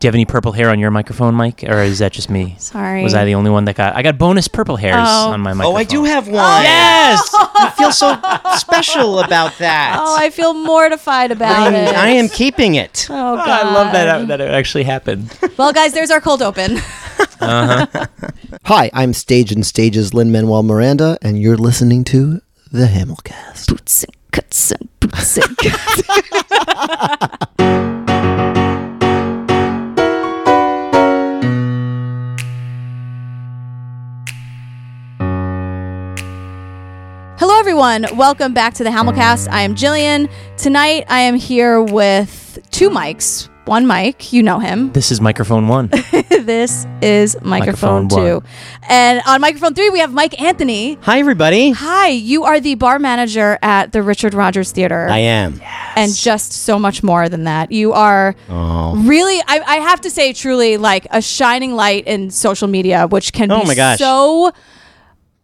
Do you have any purple hair on your microphone, Mike, or is that just me? Sorry. Was I the only one that got? I got bonus purple hairs Oh. on my microphone. Oh, I do have oh. one. Yes. I feel so special about that. Oh, I feel mortified about it. I am keeping it. Oh, oh God! I love that uh, that it actually happened. Well, guys, there's our cold open. Uh-huh. Hi, I'm Stage and Stage's Lin Manuel Miranda, and you're listening to the Hamilcast. boots and cuts and boots and cuts. everyone. Welcome back to the Hamilcast. I am Jillian. Tonight, I am here with two mics. One mic, you know him. This is microphone one. this is microphone, Microphone two. one. And on microphone three, we have Mike Anthony. Hi, everybody. Hi, you are the bar manager at the Richard Rodgers Theater. I am. and just so much more than that. You are Oh. really, I, I have to say, truly like a shining light in social media, which can Oh be my gosh. so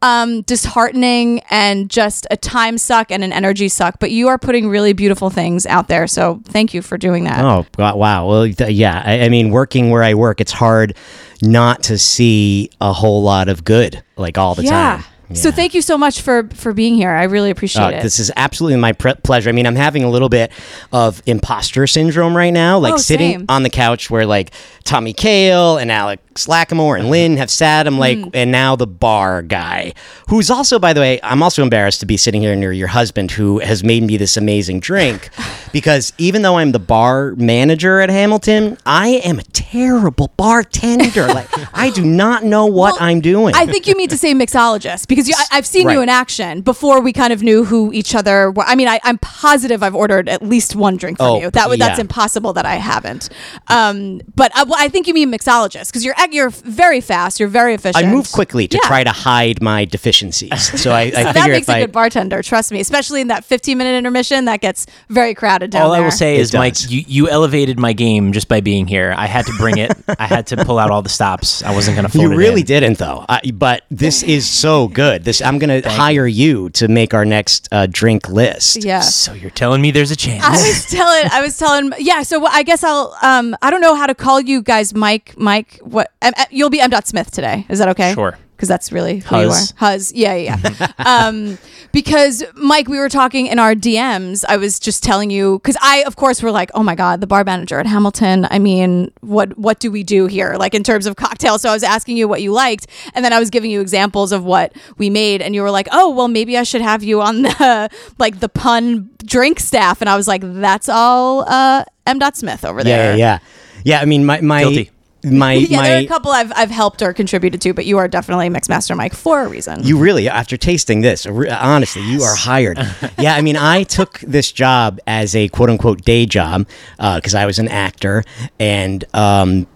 um, disheartening and just a time suck and an energy suck. But you are putting really beautiful things out there. So thank you for doing that. Oh, God, wow. Well, th- yeah. I, I mean, working where I work, it's hard not to see a whole lot of good, like all the yeah. time. Yeah. So thank you so much for for being here. I really appreciate Uh, it. this is absolutely my pre- pleasure. I mean, I'm having a little bit of imposter syndrome right now, like Oh, sitting same. on the couch where like Tommy Kail and Alex Lacamoire and Lin have sat. I'm like, Mm. and now the bar guy, who's also, by the way, I'm also embarrassed to be sitting here near your husband, who has made me this amazing drink, because even though I'm the bar manager at Hamilton, I am a terrible bartender. like, I do not know what Well, I'm doing. I think you mean to say mixologist because you, I, I've seen you in action before we kind of knew who each other were. I mean, I, I'm positive I've ordered at least one drink from Oh, you. That would that's impossible that I haven't. Um, but I, well, I think you mean mixologist because you're you're very fast. You're very efficient. I move quickly to Yeah. try to hide my deficiencies. So I, I That figure makes if a I good bartender. Trust me, especially in that 15 minute intermission that gets very crowded down All I will say It is, Mike, you, you elevated my game just by being here. I had to bring it. I had to pull out all the stops. I wasn't going to. Fall. You really didn't though. I, but this is so good. This I'm going to hire you to make our next uh, drink list. Yeah. So you're telling me there's a chance? I was telling, I was telling, yeah. So I guess I'll, um, I don't know how to call you guys, Mike, Mike. What um, uh, you'll be M. Dot Smith today? Is that okay? Sure. Because that's really who Huz. you are. Huz. Yeah, yeah. yeah. um, because Mike, we were talking in our DMs. I was just telling you because I, of course, were like, oh my god, the bar manager at Hamilton. I mean, what what do we do here? Like in terms of cocktails. So I was asking you what you liked, and then I was giving you examples of what we made, and you were like, oh well, maybe I should have you on the like the pun drink staff, and I was like, that's all uh, M. Dot Smith over yeah, there. yeah, yeah. Yeah, I mean my my Guilty. My Yeah, there are a couple I've, I've helped or contributed to, but you are definitely Mixmaster Mike for a reason. You really, after tasting this, honestly, you are hired. yeah, I mean, I took this job as a quote unquote day job because I was an actor, and um,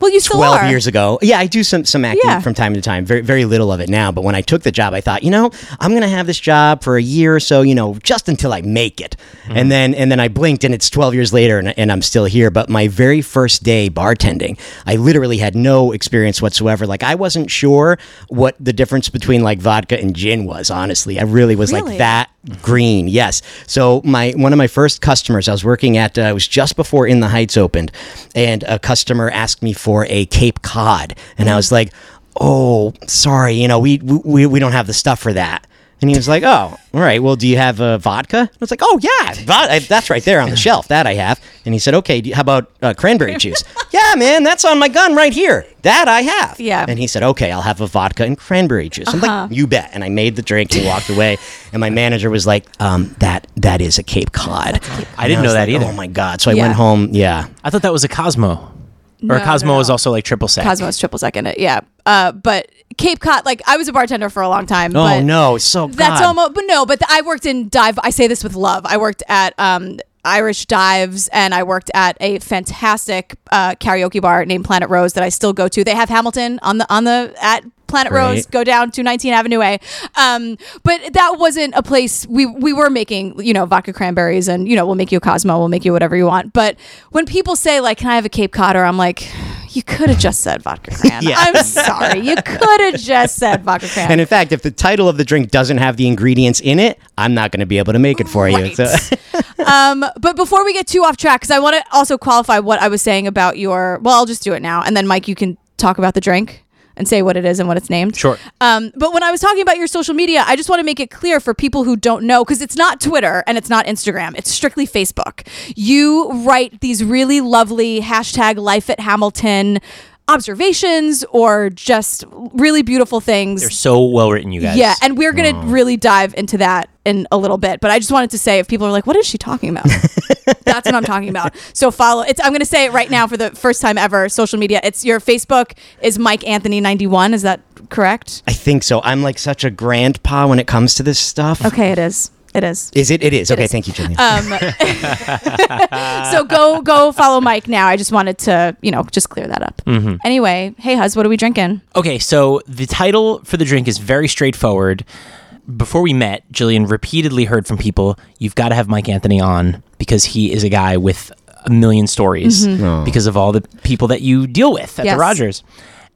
well, you still 12 are. years ago. Yeah, I do some some acting Yeah. from time to time. Very very little of it now, but when I took the job, I thought, you know, I'm going to have this job for a year or so, you know, just until I make it. And mm-hmm. then and then I blinked and it's 12 years later and, and I'm still here, but my very first day bartending, I literally had no experience whatsoever. Like I wasn't sure what the difference between like vodka and gin was, honestly. I really was Really? like that green yes. So my one of my first customers i was working at uh, it was just before in the heights opened and a customer asked me for a cape cod. And i was like oh sorry you know we we, we don't have the stuff for that and he was like, "Oh, all right. Well, do you have uh, vodka?" I was like, "Oh yeah, vod- I- that's right there on the shelf. That I have." And he said, "Okay, do you- how about uh, cranberry juice?" yeah, man, that's on my gun right here. That I have. Yeah. And he said, "Okay, I'll have a vodka and cranberry juice." I'm Uh-huh. like, "You bet." And I made the drink and walked away. And my manager was like, um, "That that is a Cape Cod." I didn't And know that like, either. Oh my god! So I Yeah. went home. Yeah. I thought that was a Cosmo, No, or a Cosmo no, is also like triple sec. Cosmo's triple second it, yeah. Uh, but Cape Cod, like I was a bartender for a long time. Oh but no! So That's God. almost, but no, but I worked in dive. I say this with love. I worked at um, Irish Dives, and I worked at a fantastic uh, karaoke bar named Planet Rose that I still go to. They have Hamilton on the on the at Planet Right. Rose. Go down to 19 Avenue A. Um, but that wasn't a place we we were making you know vodka cranberries and you know we'll make you a Cosmo, we'll make you whatever you want. But when people say like, "Can I have a Cape Cod?" or I'm like. You could have just said vodka cran. Yeah. I'm sorry. You could have just said vodka cran. And in fact, if the title of the drink doesn't have the ingredients in it, I'm not going to be able to make it for you. So- um, but before we get too off track, because I want to also qualify what I was saying about your. Well, I'll just do it now, and then Mike, you can talk about the drink and say what it is and what it's named. Sure. Um, but when I was talking about your social media, I just want to make it clear for people who don't know, because it's not Twitter and it's not Instagram, it's strictly Facebook. You write these really lovely hashtag life at Hamilton observations or just really beautiful things. They're so well written, you guys. Yeah, and we're gonna really dive into that in a little bit. But I just wanted to say, if people are like, "What is she talking about?" That's what I'm talking about. So follow. It's. I'm gonna say it right now for the first time ever. Social media. It's your Facebook is Mike Anthony 91. Is that correct? I think so. I'm like such a grandpa when it comes to this stuff. Okay, it is. It is. Is it? It is. Okay, is. thank you, Jillian. Um, so go go follow Mike now. I just wanted to you know just clear that up. Anyway, hey Huz, what are we drinking? Okay, so the title for the drink is very straightforward. Before we met, Jillian repeatedly heard from people, you've got to have Mike Anthony on because he is a guy with a million stories because of all the people that you deal with at Yes. the Rodgers.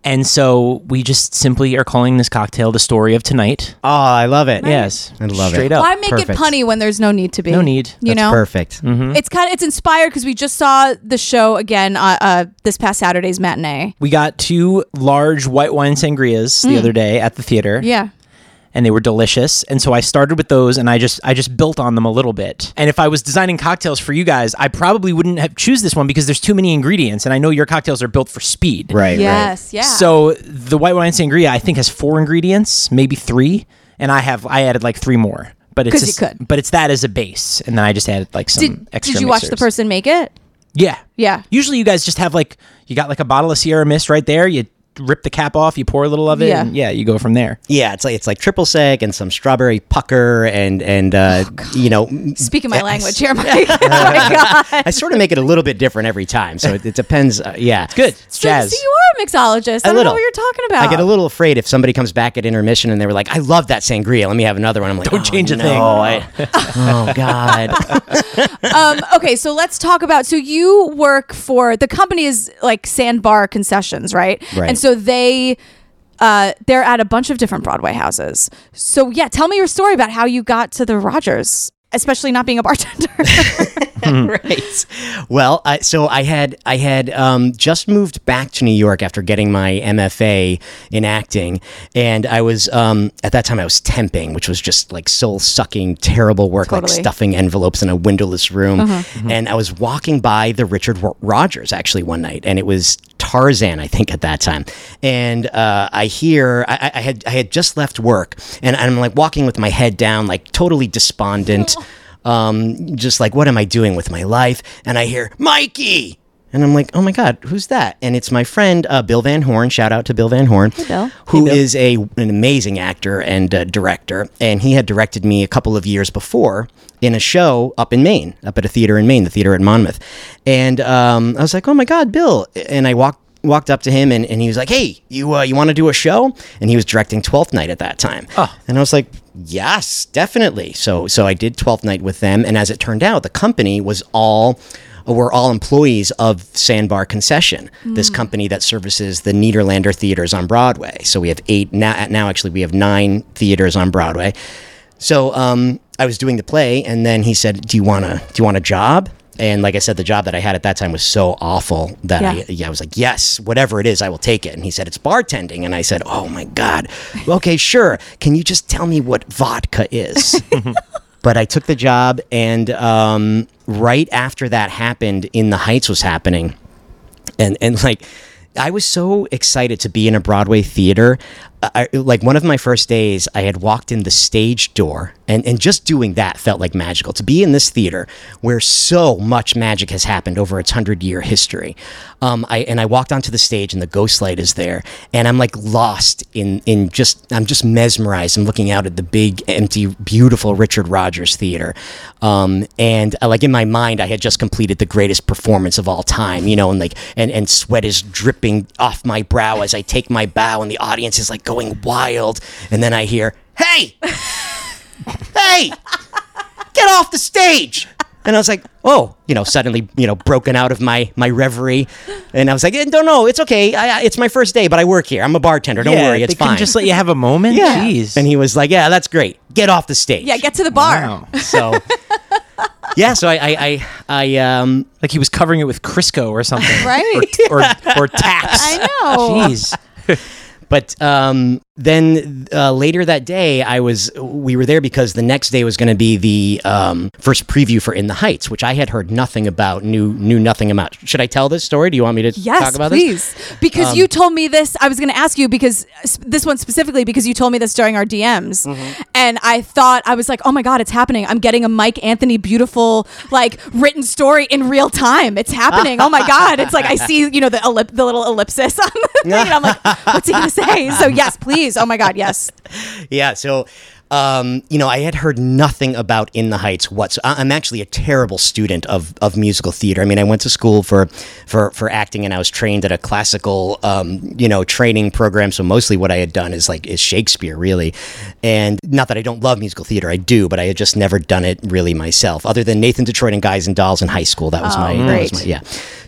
And so we just simply are calling this cocktail the story of tonight. oh, I love it. Yes. I love it. Straight up. Why make perfect. it punny when there's no need to be? No need. You That's know, perfect. it's kind of it's inspired because we just saw the show again uh, uh, this past Saturday's matinee. We got two large white wine sangrias the other day at the theater. Mm. Yeah. And they were delicious. And so I started with those and I just I just built on them a little bit. And if I was designing cocktails for you guys, I probably wouldn't have choose this one because there's too many ingredients and I know your cocktails are built for speed. Right. Right. Yes. Yeah. So the white wine sangria I think has 4 ingredients, maybe 3, and I have I added like 3 more. But it's 'Cause you just- could. but it's that as a base and then I just added like some did extra did you watch the person make it? Yeah. Yeah. Usually you guys just have like you got like a bottle of Sierra Mist right there, you rip the cap off, you pour a little of it, Yeah. and yeah, you go from there. Yeah, it's like it's like triple sec and some strawberry pucker and and uh, you know. m- Speaking my yes. language here, Mike. oh my god. I sort of make it a little bit different every time, so it, it depends. Uh, yeah, it's Good. It's So, jazz. so you are a mixologist. I don't know what you're talking about. I get a little afraid if somebody comes back at intermission and they were like, "I love that sangria. Let me have another one." I'm like, Don't "Oh, change a no, thing." I- oh God. um, okay, so let's talk about. So you work for the company is like Sandbar Concessions, right? Right. And so they. Uh, they're at a bunch of different Broadway houses. So yeah, tell me your story about how you got to the Rodgers, especially not being a bartender. right. Well, I, so I had I had um, just moved back to New York after getting my MFA in acting, and I was um, at that time I was temping, which was just like soul sucking, terrible work, like stuffing envelopes in a windowless room. And I was walking by the Richard Ro- Rodgers actually one night, and it was Tarzan, I think, at that time. And uh, I hear I, I- I had I had just left work, and I'm like walking with my head down, like totally despondent um, just like, what am I doing with my life? And I hear, Mikey! And I'm like, oh my God, who's that? And it's my friend, uh, Bill Van Horn. Shout out to Bill Van Horn. Bill. who is a, an amazing actor and uh, director. And he had directed me a couple of years before in a show up in Maine, up at a theater in Maine, the theater at Monmouth. And um, I was like, oh my God, Bill. And I walked walked up to him and, and he was like, hey, you uh, you want to do a show? And he was directing Twelfth Night at that time. Oh. And I was like, yes, definitely. So so I did Twelfth Night with them. And as it turned out, the company was all were all employees of Sandbar Concession, this company that services the Nederlander theaters on Broadway. So we have eight now. Now actually, we have nine theaters on Broadway. So um, I was doing the play, and then he said, "Do you want to? Do you want a job?" And like I said, the job that I had at that time was so awful that Yeah. I, yeah, I was like, "Yes, whatever it is, I will take it." And he said, "It's bartending," and I said, "Oh my god, okay, sure. Can you just tell me what vodka is?" but I took the job, and um, right after that happened, In the Heights was happening, and and like I was so excited to be in a Broadway theater. I, like one of my first days, I had walked in the stage door, and, and just doing that felt like magical. To be in this theater where so much magic has happened over its hundred year history, um, I and I walked onto the stage, and the ghost light is there, and I'm like lost in in just I'm just mesmerized. I'm looking out at the big, empty, beautiful Richard Rodgers Theater, um, and uh, like in my mind, I had just completed the greatest performance of all time, you know, and like and and sweat is dripping off my brow as I take my bow, and the audience is like going wild, and then I hear, "Hey, hey, get off the stage!" And I was like, oh, you know, suddenly, you know, broken out of my my reverie, and I was like, eh, don't know, it's okay, I, I- it's my first day, but I work here. I'm a bartender. Don't worry, it's they couldn't fine. Just let you have a moment. yeah. Jeez. And he was like, yeah, that's great. Get off the stage. Yeah, get to the bar. Wow. So, yeah, so I, I, I, I um, Like he was covering it with Crisco or something, Right. Or or, or taps. I know. Jeez. But um, then uh, later that day, I was we were there because the next day was going to be the um, first preview for In the Heights, which I had heard nothing about, knew knew nothing about. Should I tell this story? Do you want me to Yes, talk about this? please. Because Um, you told me this. I was going to ask you because this one specifically because you told me this during our DMs, Mm-hmm. and I thought I was like, oh my god, it's happening. I'm getting a Mike Anthony beautiful like written story in real time. It's happening. oh my god, it's like I see you know the ellip- the little ellipsis on the thing, and I'm like, what's he going to say? So yes, please. Oh my god, yes. Yeah. So, um, you know, I had heard nothing about In the Heights. What's I'm actually a terrible student of, of musical theater. I mean, I went to school for for for acting, and I was trained at a classical, um, you know, training program. So mostly what I had done is like is Shakespeare, really. And not that I don't love musical theater, I do, but I had just never done it really myself. Other than Nathan Detroit and Guys and Dolls in high school, that was my, that was my yeah.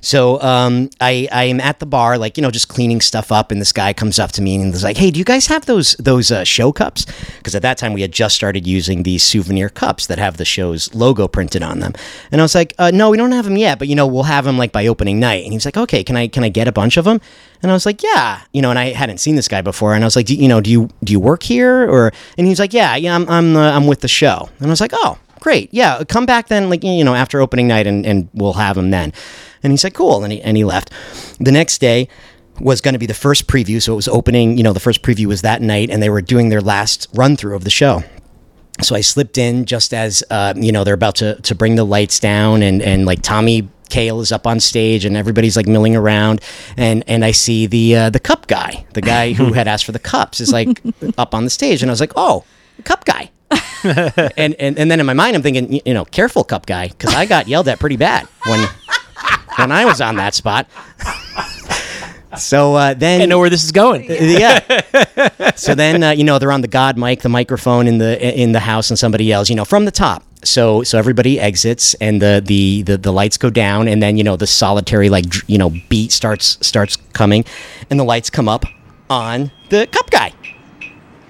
So um, I I am at the bar, like you know, just cleaning stuff up, and this guy comes up to me and is like, "Hey, do you guys have those those uh, show cups?" Because at that time we had just started using these souvenir cups that have the show's logo printed on them, and I was like, uh, "No, we don't have them yet, but you know, we'll have them like by opening night." And he was like, "Okay, can I can I get a bunch of them?" And I was like, "Yeah," you know, and I hadn't seen this guy before, and I was like, "You know, do you do you work here?" Or and he was like, "Yeah, yeah, I'm I'm uh, I'm with the show," and I was like, "Oh." great yeah come back then like you know after opening night and, and we'll have them then and he's like cool and he, and he left the next day was going to be the first preview so it was opening you know the first preview was that night and they were doing their last run through of the show. So I slipped in just as uh, you know they're about to, to bring the lights down and and like Tommy Kail is up on stage and everybody's like milling around and and I see the uh, the cup guy the guy who had asked for the cups is like up on the stage and I was like oh cup guy. And, and and then in my mind I'm thinking you know careful cup guy because I got yelled at pretty bad when when I was on that spot so uh, then I know where this is going. yeah. so then uh, you know they're on the god mic, the microphone in the in the house, and somebody yells, you know, from the top. So so everybody exits, and the the the, the lights go down, and then you know the solitary like you know beat starts starts coming, and the lights come up on the cup guy.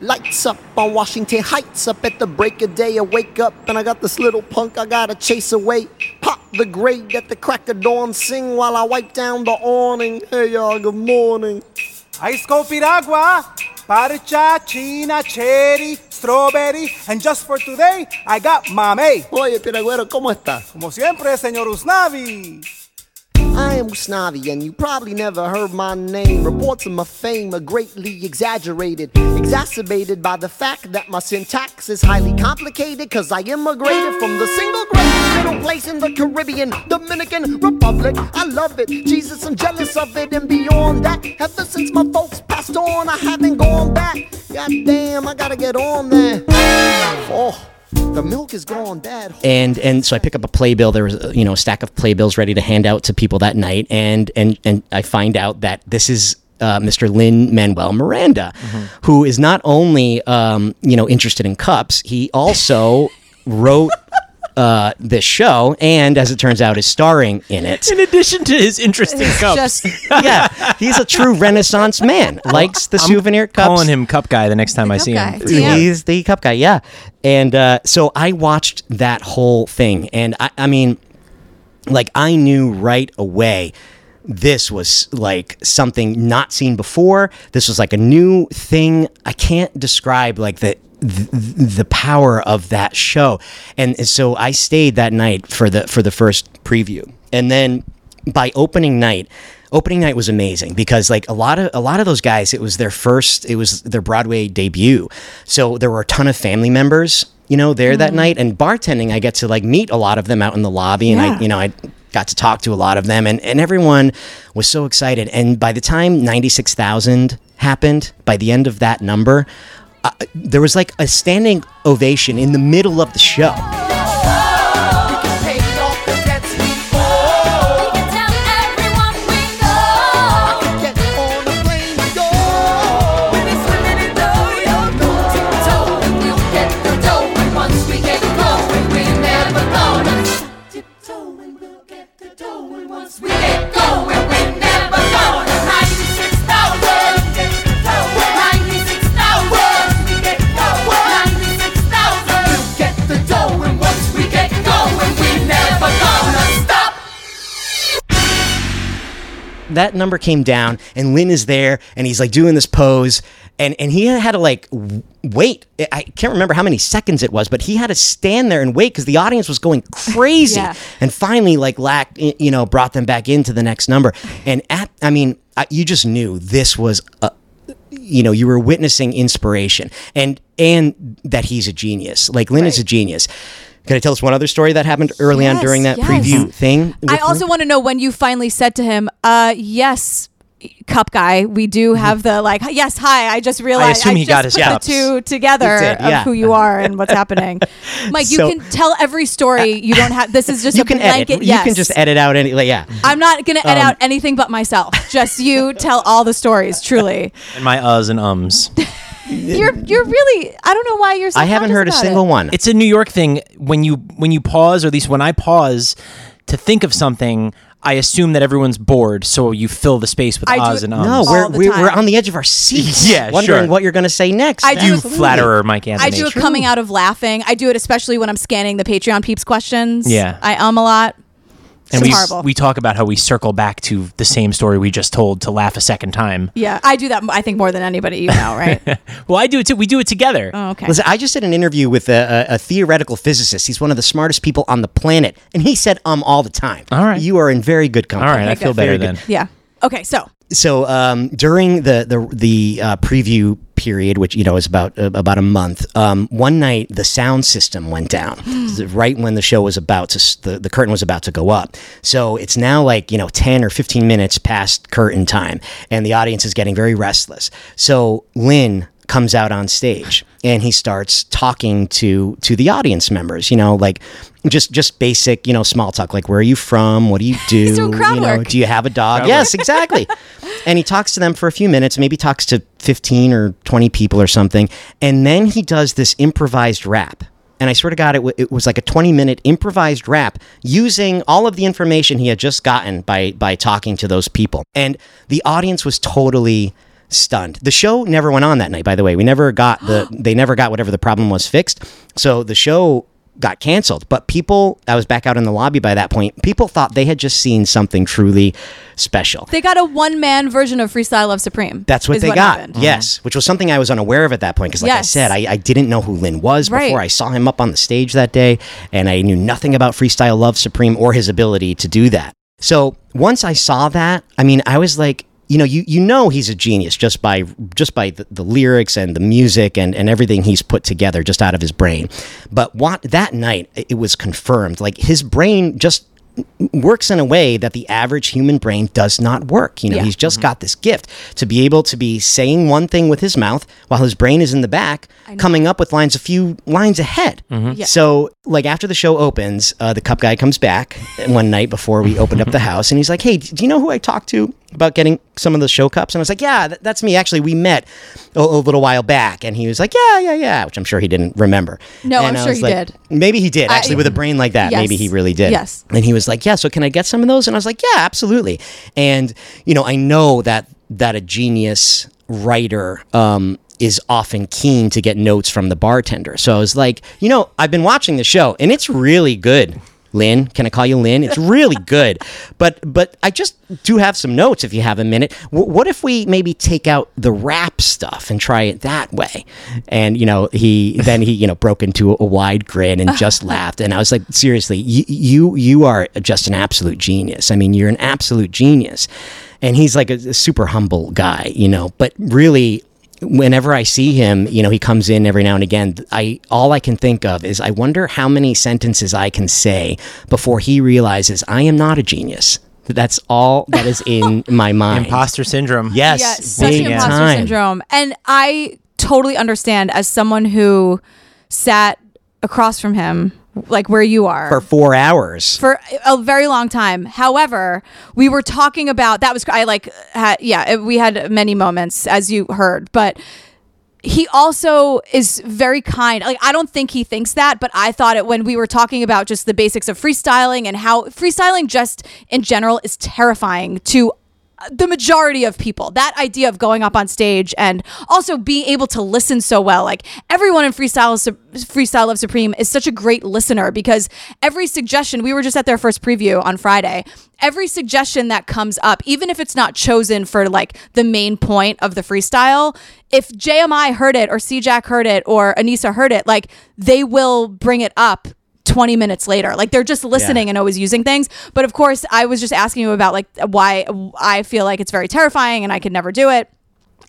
Lights up on Washington Heights, up at the break of day. I wake up and I got this little punk I gotta chase away. Pop the grade at the crack of dawn, sing while I wipe down the awning. Hey y'all, good morning. Ice cold piragua, parcha, china, cherry, strawberry, and just for today, I got mamey. Oye, Piragüero, ¿cómo estás? Como siempre, señor Usnavi. I am Usnavi, and you probably never heard my name. Reports of my fame are greatly exaggerated, exacerbated by the fact that my syntax is highly complicated. Cause I immigrated from the single greatest little place in the Caribbean, Dominican Republic. I love it, Jesus, I'm jealous of it, and beyond that, ever since my folks passed on, I haven't gone back. God damn, I gotta get on there. Oh, the milk is gone bad. and and so I pick up a playbill. There was you know a stack of playbills ready to hand out to people that night, and and and I find out that this is. Uh, Mr. Lin Manuel Miranda, who is not only um, you know interested in cups, he also wrote uh, this show, and as it turns out, is starring in it. In addition to his interesting cups, Just yeah, he's a true Renaissance man. Likes the I'm souvenir cups. calling him cup guy the next time I see guy. him. Yeah. He's the cup guy, yeah. And uh, so I watched that whole thing, and I, I mean, like I knew right away this was like something not seen before. This was like a new thing. I can't describe like the the, the power of that show. And so I stayed that night for the for the first preview. And then by opening night, opening night was amazing because like a lot of a lot of those guys it was their first it was their Broadway debut. So there were a ton of family members, you know, there that mm-hmm. night and bartending I get to like meet a lot of them out in the lobby and Yeah. I you know I got to talk to a lot of them and, and everyone was so excited. And by the time 96,000 happened by the end of that number uh, there was like a standing ovation in the middle of the show that number came down, and Lin is there, and he's like doing this pose, and and he had to like wait. I can't remember how many seconds it was, but he had to stand there and wait because the audience was going crazy. Yeah. And finally, like Lack, you know, brought them back into the next number, and at I mean, I, you just knew this was a you know you were witnessing inspiration and and that he's a genius like lin is a genius can i tell us one other story that happened early on during that yes. preview thing I also Lin? want to know when you finally said to him, uh, yes, cup guy, we do have the like, yes, hi, I just realized assume he just got his put cups. the two together He did, of yeah. who you are and what's happening. Mike, So- you can tell every story. You don't have, this is just you a can blanket. edit yes. you can just edit out any like, yeah I'm not going to edit Um, out anything but myself. Just you tell all the stories, truly. And my uhs and ums. You're you're really I don't know why you're so i haven't conscious heard a single it. one It's a New York thing. When you when you pause, or at least when I pause to think of something, I assume that everyone's bored, so you fill the space with I do and ums. no we're, we're, we're on the edge of our seats Yeah, wondering sure. what you're going to say next I do you flatterer, Mike Anthony. I do it coming out of laughing. I do it especially when I'm scanning the Patreon peeps questions. Yeah. I um a lot. And it's we horrible. we talk about how we circle back to the same story we just told to laugh a second time. Yeah, I do that. I think more than anybody you know, right? Well, I do it too. We do it together. oh, okay. Listen, I just did an interview with a, a, a theoretical physicist. He's one of the smartest people on the planet, and he said um all the time. All right. you are in very good All company. right, I feel good. better then. yeah. Okay, so so um, during the the the uh, preview period, which you know is about uh, about a month, um, one night the sound system went down right when the show was about to the, the curtain was about to go up. So it's now like you know ten or fifteen minutes past curtain time, and the audience is getting very restless. So Lin comes out on stage and he starts talking to to the audience members you know like just just basic you know small talk like where are you from? What do you do? Doing crowd you know work. do you have a dog? Yes exactly. And he talks to them for a few minutes maybe talks to 15 or 20 people or something and then he does this improvised rap. And I swear to God, it, w- it was like a 20 minute improvised rap using all of the information he had just gotten by, by talking to those people. And the audience was totally stunned. The show never went on that night, by the way. We never got the, they never got whatever the problem was fixed. So the show got canceled. But people, I was back out in the lobby by that point, people thought they had just seen something truly special. they got a one man version of Freestyle Love Supreme. That's what they got. happened. Yes, which was something I was unaware of at that point because, like I said, I, I didn't know who Lin was Right. before I saw him up on the stage that day, and I knew nothing about Freestyle Love Supreme or his ability to do that. So once I saw that, I mean, I was like, you know, you, you know he's a genius just by just by the, the lyrics and the music and, and everything he's put together just out of his brain. But what that night it was confirmed. Like his brain just works in a way that the average human brain does not work. You know, Yeah. he's just got this gift to be able to be saying one thing with his mouth while his brain is in the back, coming up with lines a few lines ahead. Yeah. So, like after the show opens, uh, the cup guy comes back one night before we opened up the house, and he's like, "Hey, do you know who I talked to about getting some of the show cups?" And I was like, "Yeah, th- that's me. Actually, we met a, a little while back." And he was like, "Yeah, yeah, yeah," which I'm sure he didn't remember. No, And I'm I sure he like- did. Maybe he did. I- Actually, with a brain like that, Yes. maybe he really did. Yes. And he was like, "Yeah, so can I get some of those?" And I was like, "Yeah, absolutely." And you know, I know that that a genius writer um, is often keen to get notes from the bartender. So I was like, you know, I've been watching the show, and it's really good. Lin, can I call you Lin? It's really good, but but I just do have some notes if you have a minute. W- what if we maybe take out the rap stuff and try it that way? And you know, he then he you know broke into a wide grin and just laughed, and I was like, seriously, you you you are just an absolute genius. I mean, you're an absolute genius, and he's like a, a super humble guy, you know, but really whenever I see him, you know, he comes in every now and again. I all I can think of is I wonder how many sentences I can say before he realizes I am not a genius. That's all that is in my mind. Imposter syndrome. Yes, Yeah, such big imposter time. syndrome. And I totally understand as someone who sat across from him, like where you are. For four hours. for a very long time. However, we were talking about that was I like had yeah, we had many moments as you heard, but he also is very kind. Like I don't think he thinks that, but I thought it when we were talking about just the basics of freestyling and how freestyling just in general is terrifying to the majority of people. That idea of going up on stage and also being able to listen so well. Like everyone in Freestyle Freestyle Love Supreme is such a great listener because every suggestion, we were just at their first preview on Friday. Every suggestion that comes up, even if it's not chosen for like the main point of the freestyle, if JMI heard it or C Jack heard it or Aneesa heard it, like they will bring it up 20 minutes later. Like they're just listening Yeah. and always using things. But of course, I was just asking you about like why I feel like it's very terrifying and I could never do it.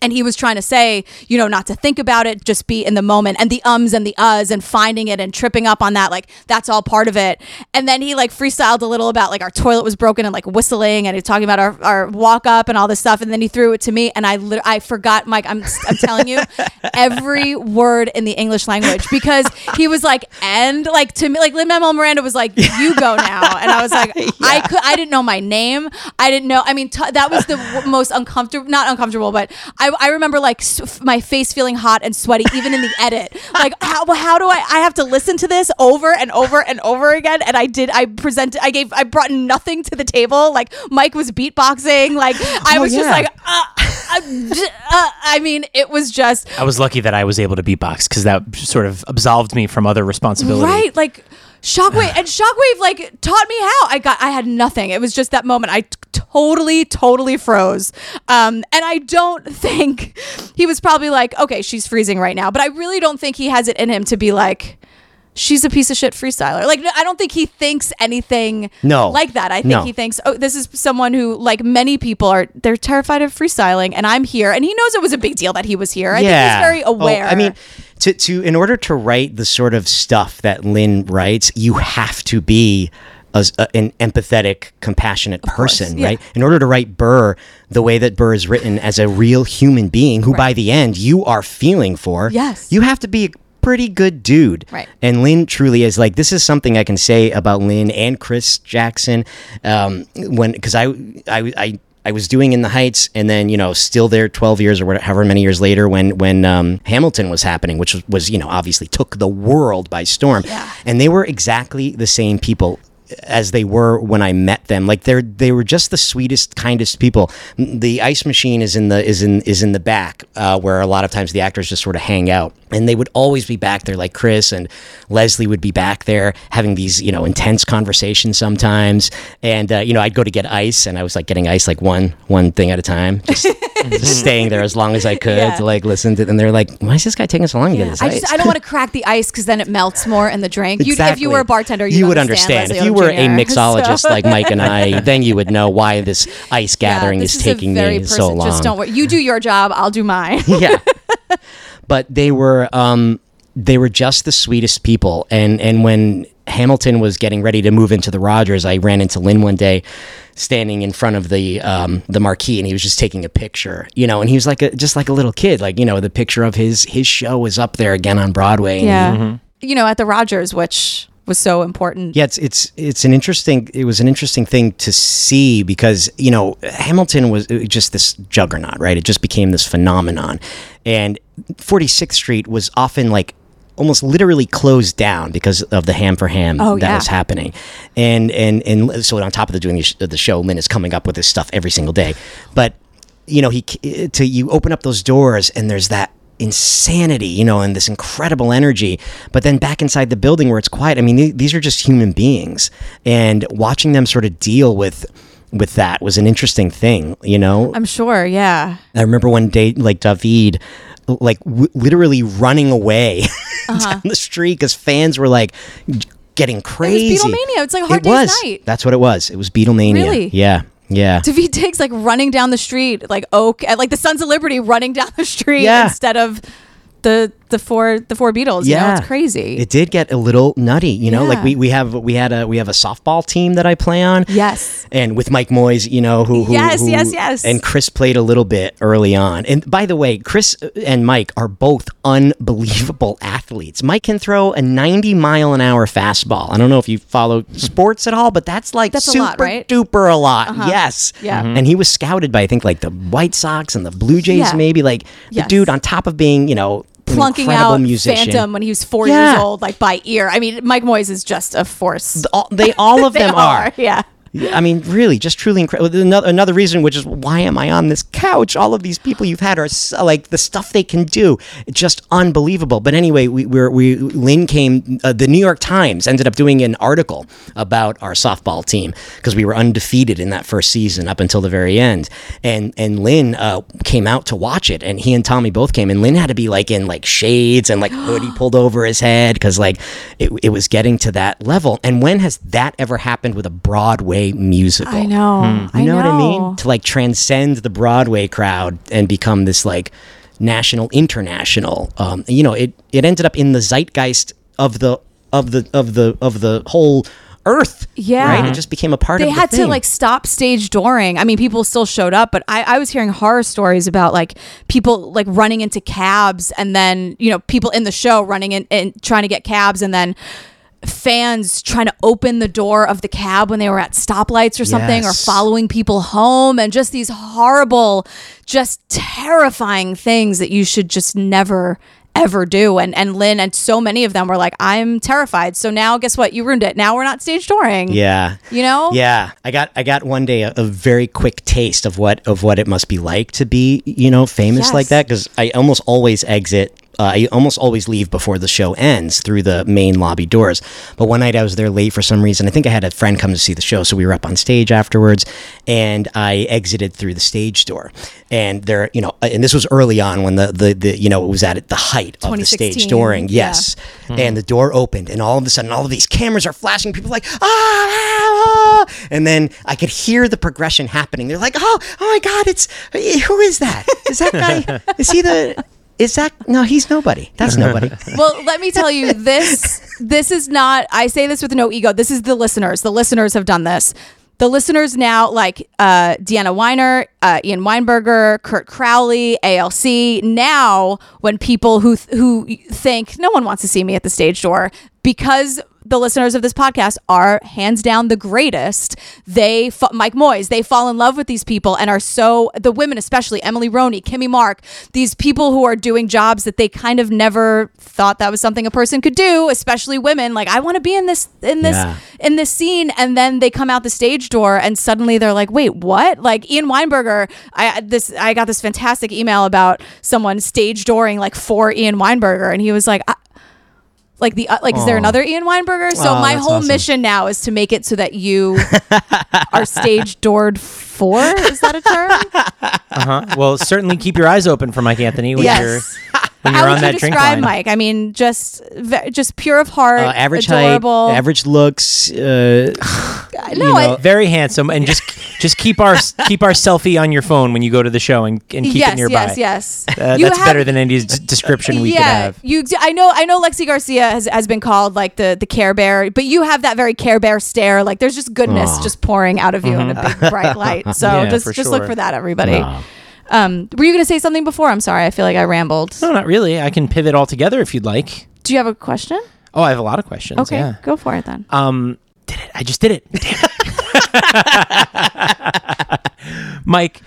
And he was trying to say, you know, not to think about it, just be in the moment and the ums and the uhs and finding it and tripping up on that. Like, that's all part of it. And then he like freestyled a little about like our toilet was broken and like whistling and he's talking about our, our walk up and all this stuff. And then he threw it to me and I, lit- I forgot, Mike, I'm, I'm telling you, every word in the English language because he was like, and like to me, like Lin Manuel Miranda was like, you go now. And I was like, I could, I didn't know my name. I didn't know. I mean, t- that was the w- most uncomfortable, not uncomfortable, but I, I remember like s- f- my face feeling hot and sweaty, even in the edit. Like, how, how do I, I have to listen to this over and over and over again. And I did, I presented, I gave, I brought nothing to the table. Like Mike was beatboxing. Like I Oh, was just like, uh, uh, uh, I mean, it was just, I was lucky that I was able to beatbox because that sort of absolved me from other responsibility. Right, like Shockwave and Shockwave like taught me how. I got I had nothing. It was just that moment. I t- totally totally froze. Um and I don't think he was probably like, "Okay, she's freezing right now." But I really don't think he has it in him to be like She's a piece of shit freestyler. Like, I don't think he thinks anything No. like that. I think No. he thinks, oh, this is someone who, like many people, are they're terrified of freestyling, and I'm here. And he knows it was a big deal that he was here. I think he's very Oh, aware. I mean, to to in order to write the sort of stuff that Lin writes, you have to be a, a- an empathetic, compassionate person, yeah. right? In order to write Burr the way that Burr is written as a real human being, who by the end you are feeling for, Yes. you have to be a pretty good dude, Right. And Lin truly is like this is something I can say about Lin and Chris Jackson, um, when because I I I. I was doing in the Heights, and then you know, still there twelve years or whatever, however many years later, when when um, Hamilton was happening, which was, was you know obviously took the world by storm, Yeah. and they were exactly the same people as they were when I met them. Like they're they were just the sweetest, kindest people. The ice machine is in the is in is in the back uh, where a lot of times the actors just sort of hang out, and they would always be back there. Like Chris and Leslie would be back there having these you know intense conversations sometimes, and uh, you know I'd go to get ice, and I was like getting ice like one one thing at a time, just, staying there as long as I could Yeah. to like listen to. And they're like, "Why is this guy taking so long to get his I ice?" just I don't want to crack the ice because then it melts more in the drink. You'd, if you were a bartender, you would understand. Leslie If you were a mixologist So- like Mike and I, then you would know why this ice Yeah, gathering this is, a taking me so long. Just don't worry. You do your job. I'll do mine. yeah. But they were um, they were just the sweetest people. And and when Hamilton was getting ready to move into the Rodgers, I ran into Lin one day standing in front of the um, the marquee and he was just taking a picture you know and he was like a, just like a little kid like you know the picture of his his show was up there again on broadway and yeah. You know, at the Rodgers, which was so important. Yeah, it's it's it's an interesting. It was an interesting thing to see because you know Hamilton was uh, just this juggernaut, right? It just became this phenomenon, and 46th Street was often like almost literally closed down because of the ham for ham Oh, that yeah. was happening, and and and so on top of the doing the show, Lin is coming up with this stuff every single day, but you know he to you open up those doors and there's that insanity you know and this incredible energy but then back inside the building where it's quiet i mean th- these are just human beings and watching them sort of deal with with that was an interesting thing you know I'm sure. Yeah. i remember one day like david like w- literally running away Uh-huh. down the street because fans were like getting crazy Beatlemania. It's like a Hard it Day's was Night. that's what it was it was beatlemania Really? yeah yeah Daveed Diggs like running down the street, like Oak, like the Sons of Liberty running down the street Yeah. instead of the the four the four Beatles. You know, Yeah. it's crazy. It did get a little nutty, you know. Like we, we have we had a we have a softball team that I play on. Yes. And with Mike Moyes, you know, who, who Yes, who- yes, yes. And Chris played a little bit early on. And by the way, Chris and Mike are both unbelievable athletes. Mike can throw a 90 mile an hour fastball. I don't know if you follow sports at all, but that's like That's a super lot, right? duper a lot. Yes. Yeah. Mhm. And he was scouted by I think like the White Sox and the Blue Jays Yeah. maybe like the dude on top of being, you know, an Plunking out musician. Phantom when he was four Yeah. years old, like by ear. I mean, Mike Moyes is just a force. all, they all of They them are, are. yeah. I mean, really, just truly incredible. Another, another reason, which is why am I on this couch? All of these people you've had are so, like the stuff they can do, it's just unbelievable. But anyway, we we're, we Lin came. Uh, the New York Times ended up doing an article about our softball team because we were undefeated in that first season up until the very end. And and Lin uh, came out to watch it, and he and Tommy both came. And Lin had to be like in like shades and like hoodie pulled over his head because like it, it was getting to that level. And when has that ever happened with a Broadway musical? I know. You know, what I mean? To like transcend the Broadway crowd and become this like national, international. Um, you know, it it ended up in the zeitgeist of the of the of the of the whole earth. Yeah. right. It just became a part they of. the had to like stop stage dooring. I mean, people still showed up, but I, I was hearing horror stories about like people like running into cabs and then, you know, people in the show running in and trying to get cabs and then fans trying to open the door of the cab when they were at stoplights or something or following people home and just these horrible, just terrifying things that you should just never ever do. And and Lin and so many of them were like I'm terrified. So now guess what? You ruined it. Now we're not stage touring. Yeah. you know? Yeah, I got I got one day a, a very quick taste of what of what it must be like to be you know famous Yes. like that because I almost always exit. Uh, I almost always leave before the show ends through the main lobby doors. But one night I was there late for some reason. I think I had a friend come to see the show, so we were up on stage afterwards, and I exited through the stage door. And there, you know, and this was early on when the the, the you know it was at the height of the stage 2016, dooring. yeah. Yes, and the door opened, and all of a sudden, all of these cameras are flashing. People are like, ah, ah, ah," and then I could hear the progression happening. They're like, oh, oh my God, it's who is that? Is that guy? Is he the? Is that no? He's nobody. That's nobody. well let me tell you this this is not i say this with no ego this is the listeners the listeners have done this the listeners now like uh, deanna weiner uh, ian weinberger kurt crowley alc now when people who who think no one wants to see me at the stage door because the listeners of this podcast are hands down the greatest. They, Mike Moyes, they fall in love with these people and are so, the women especially, Emily Roney, Kimmy Mark, these people who are doing jobs that they kind of never thought that was something a person could do, especially women. Like, I want to be in this, in this, Yeah. in this scene. And then they come out the stage door and suddenly they're like, wait, what? Like Ian Weinberger, I, this, I got this fantastic email about someone stage dooring like for Ian Weinberger. And he was like, I, like the uh, like is there another Ian Weinberger? So Aw, my that's whole awesome. mission now is to make it so that you are stage doored for. Is that a term? Uh-huh. Well, certainly keep your eyes open for Mike Anthony when Yes. When you're How on would you that drink describe line. Mike? I mean, just just pure of heart, Uh, average adorable. height, average looks. Uh, no, you know, I- Very handsome, and just just keep our keep our selfie on your phone when you go to the show, and, and keep yes, it nearby. yes, yes. Uh, that's have- better than any d- description we could have. you. I know. I know. Lexi Garcia has, has been called like the the Care Bear, but you have that very Care Bear stare. Like there's just goodness just pouring out of you in a big bright light. So Yeah, just just look for that, everybody. Um, were you going to say something before? I'm sorry. I feel like I rambled. No, not really. I can pivot altogether if you'd like. Do you have a question? Oh, I have a lot of questions. Okay, Yeah. go for it then. Um, did it? I just did it. Damn it. Mike,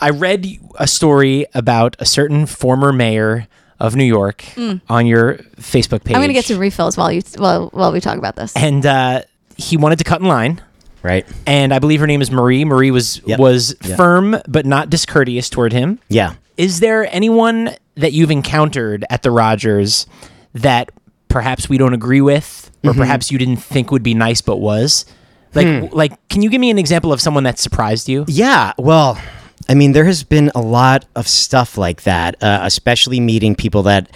I read a story about a certain former mayor of New York on your Facebook page. Mm. I'm going to get some refills while you while while we talk about this. and uh, he wanted to cut in line. Right. And I believe her name is Marie. Marie was Yep. was Yep. firm but not discourteous toward him. Yeah. Is there anyone that you've encountered at the Rodgers that perhaps we don't agree with, or Mm-hmm. perhaps you didn't think would be nice but was? Like, Hmm. like, can you give me an example of someone that surprised you? Yeah, well, I mean, there has been a lot of stuff like that, uh, especially meeting people that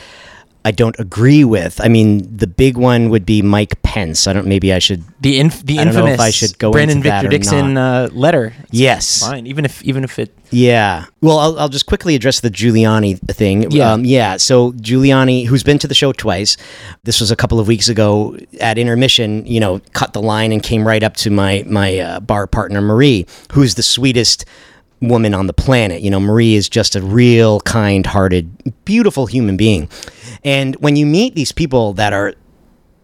I don't agree with. I mean, the big one would be Mike Pence. I don't. Maybe I should. The inf- the I infamous I should go Brandon into that Victor or Dixon uh, letter. Yes. fine. Even if even if it Yeah. Well, I'll, I'll just quickly address the Giuliani thing. Yeah. Um, yeah. So Giuliani, who's been to the show twice, this was a couple of weeks ago at intermission. You know, cut the line and came right up to my my uh, bar partner Marie, who's the sweetest woman on the planet. You know, Marie is just a real kind-hearted, beautiful human being. And when you meet these people that are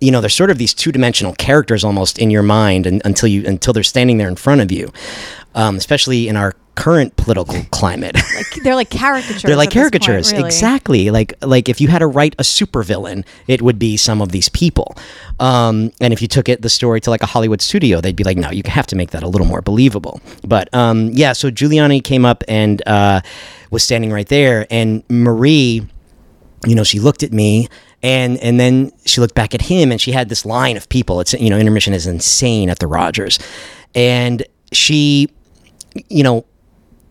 you know, they're sort of these two-dimensional characters almost in your mind and, until you until they're standing there in front of you. Um, especially in our current political climate. They're like caricatures. They're like at this point, caricatures, really. exactly. Like like if you had to write a supervillain, it would be some of these people. Um, and if you took it the story to like a Hollywood studio, they'd be like, no, you have to make that a little more believable. But um, yeah, so Giuliani came up and uh, was standing right there, and Marie, you know, she looked at me. And and then she looked back at him, and she had this line of people. It's you know, intermission is insane at the Rodgers, and she, you know,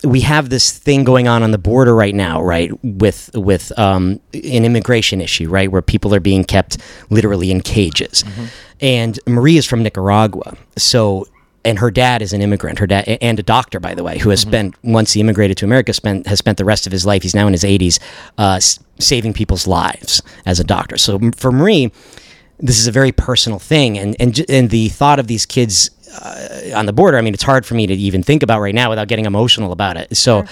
we have this thing going on on the border right now, right, with with um, an immigration issue, right, where people are being kept literally in cages. And Marie is from Nicaragua, so and her dad is an immigrant, her dad and a doctor, by the way, who has spent once he immigrated to America, spent has spent the rest of his life. He's now in his eighties, uh, s- saving people's lives as a doctor. So m- for Marie, this is a very personal thing, and and j- and the thought of these kids uh, on the border. I mean, it's hard for me to even think about right now without getting emotional about it. So.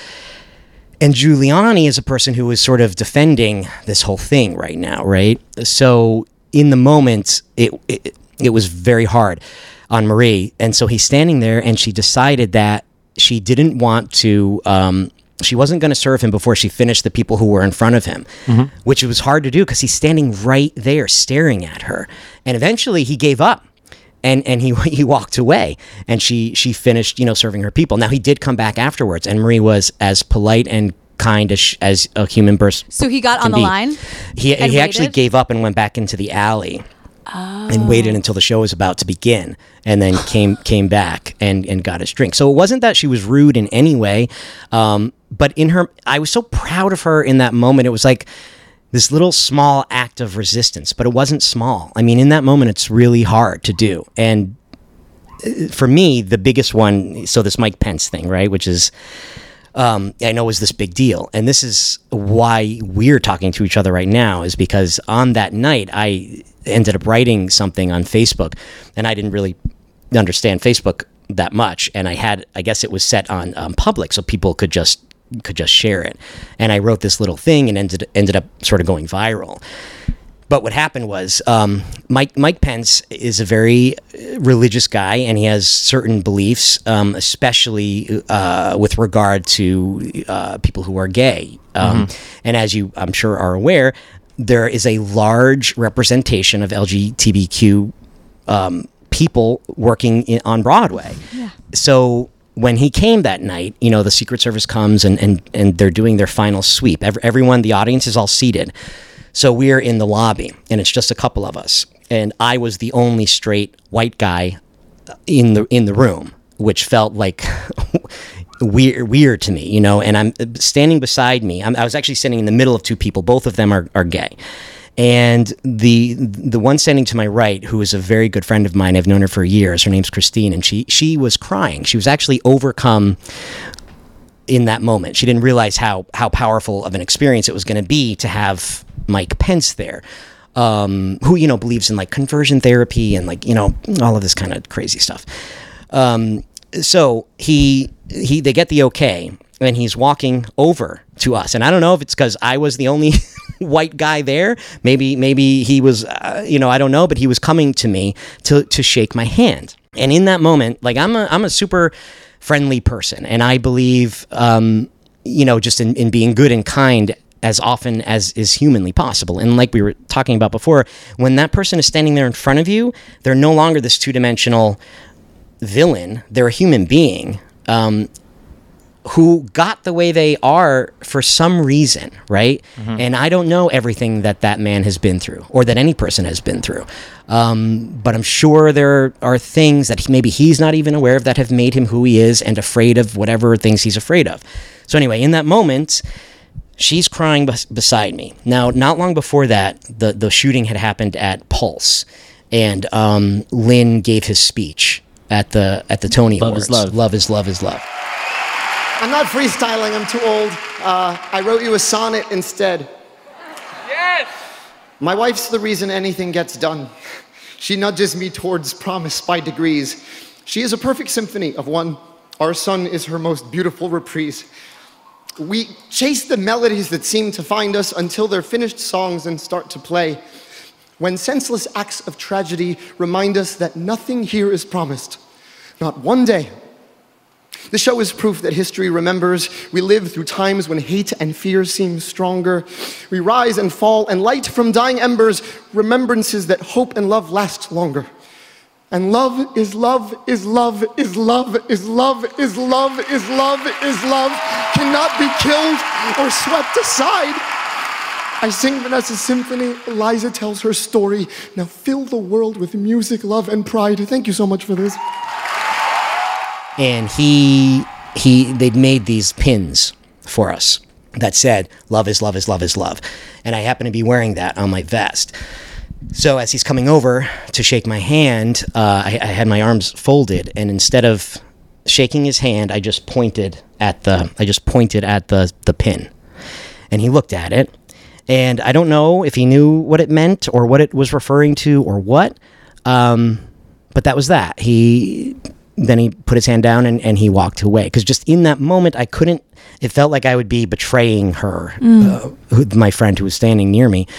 And Giuliani is a person who is sort of defending this whole thing right now, right? So in the moment, it, it it was very hard on Marie, and so he's standing there, and she decided that she didn't want to. Um, she wasn't going to serve him before she finished the people who were in front of him, which it was hard to do because he's standing right there staring at her. And eventually, he gave up and and he he walked away and she she finished you know serving her people now he did come back afterwards and marie was as polite and kind as as a human person So he got on the be. line. he, he actually gave up and went back into the alley and waited until the show was about to begin and then came came back and and got his drink so it wasn't that she was rude in any way um, but in her i was so proud of her in that moment it was like this little small act of resistance but it wasn't small i mean in that moment it's really hard to do and uh, for me the biggest one so this mike pence thing right which is um, I know is this big deal. And this is why we're talking to each other right now, is because on that night, I ended up writing something on Facebook, and I didn't really understand Facebook that much. And I had, I guess it was set on um, public, so people could just could just share it. And I wrote this little thing and ended ended up sort of going viral. But what happened was um, Mike Mike Pence is a very uh, religious guy, and he has certain beliefs, um, especially uh, with regard to uh, people who are gay. Um, And as you, I'm sure, are aware, there is a large representation of LGBTQ um, people working in, on Broadway. Yeah. So when he came that night, you know, the Secret Service comes and, and, and they're doing their final sweep. Ev- everyone, the audience is all seated. So we're in the lobby and it's just a couple of us. And I was the only straight white guy in the in the room, which felt like weird weird to me, you know. And I'm standing beside me. I'm, I was actually standing in the middle of two people. Both of them are, are gay. And the the one standing to my right, who is a very good friend of mine, I've known her for years. Her name's Christine, and she she was crying. She was actually overcome in that moment. She didn't realize how how powerful of an experience it was going to be to have Mike Pence there, um, who you know believes in like conversion therapy and like you know all of this kind of crazy stuff. Um, so he he they get the okay, and he's walking over to us, and I don't know if it's because I was the only white guy there. Maybe maybe he was, uh, you know, I don't know, but he was coming to me to to shake my hand, and in that moment, like I'm a I'm a super friendly person, and I believe, um, you know, just in, in being good and kind as often as is humanly possible. And like we were talking about before, when that person is standing there in front of you, they're no longer this two dimensional villain. They're a human being. Um, who got the way they are for some reason, right? And I don't know everything that that man has been through or that any person has been through. Um, but I'm sure there are things that he, maybe he's not even aware of that have made him who he is and afraid of whatever things he's afraid of. So, anyway, in that moment, she's crying bes- beside me. Now, not long before that, the, the shooting had happened at Pulse, and um, Lin gave his speech at the at the Tony Love Awards. is love. Love is love is love. I'm not freestyling, I'm too old. Uh, I wrote you a sonnet instead. Yes! My wife's the reason anything gets done. She nudges me towards promise by degrees. She is a perfect symphony of one. Our son is her most beautiful reprise. We chase the melodies that seem to find us until they're finished songs and start to play. When senseless acts of tragedy remind us that nothing here is promised. Not one day, The show is proof that history remembers. We live through times when hate and fear seem stronger. We rise and fall and light from dying embers, remembrances that hope and love last longer. And love is love is love is love is love is love is love is love cannot be killed or swept aside. I sing Vanessa's symphony. Eliza tells her story. Now fill the world with music, love, and pride. Thank you so much for this. And he he they'd made these pins for us that said love is love is love is love. And i happen to be wearing that on my vest. So as he's coming over to shake my hand uh, I, I had my arms folded and instead of shaking his hand i just pointed at the i just pointed at the the pin. And he looked at it and i don't know if he knew what it meant or what it was referring to or what um, but that was that. He then he put his hand down and, and he walked away. Because just in that moment i couldn't it felt like i would be betraying her uh, who, my friend who was standing near me.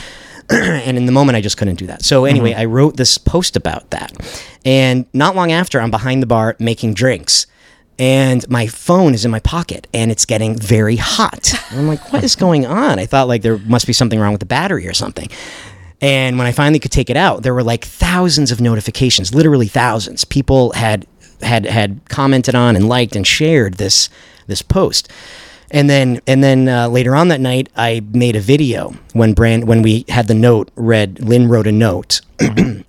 And in the moment i just couldn't do that. So anyway i wrote this post about that. And not long after i'm behind the bar making drinks. And my phone is in my pocket and it's getting very hot. And i'm like what is going on? I thought like there must be something wrong with the battery or something. And when I finally could take it out, there were like thousands of notifications, literally thousands. People had had had commented on and liked and shared this this post. And then and then uh, later on that night, I made a video when Brand when we had the note read. Lin wrote a note,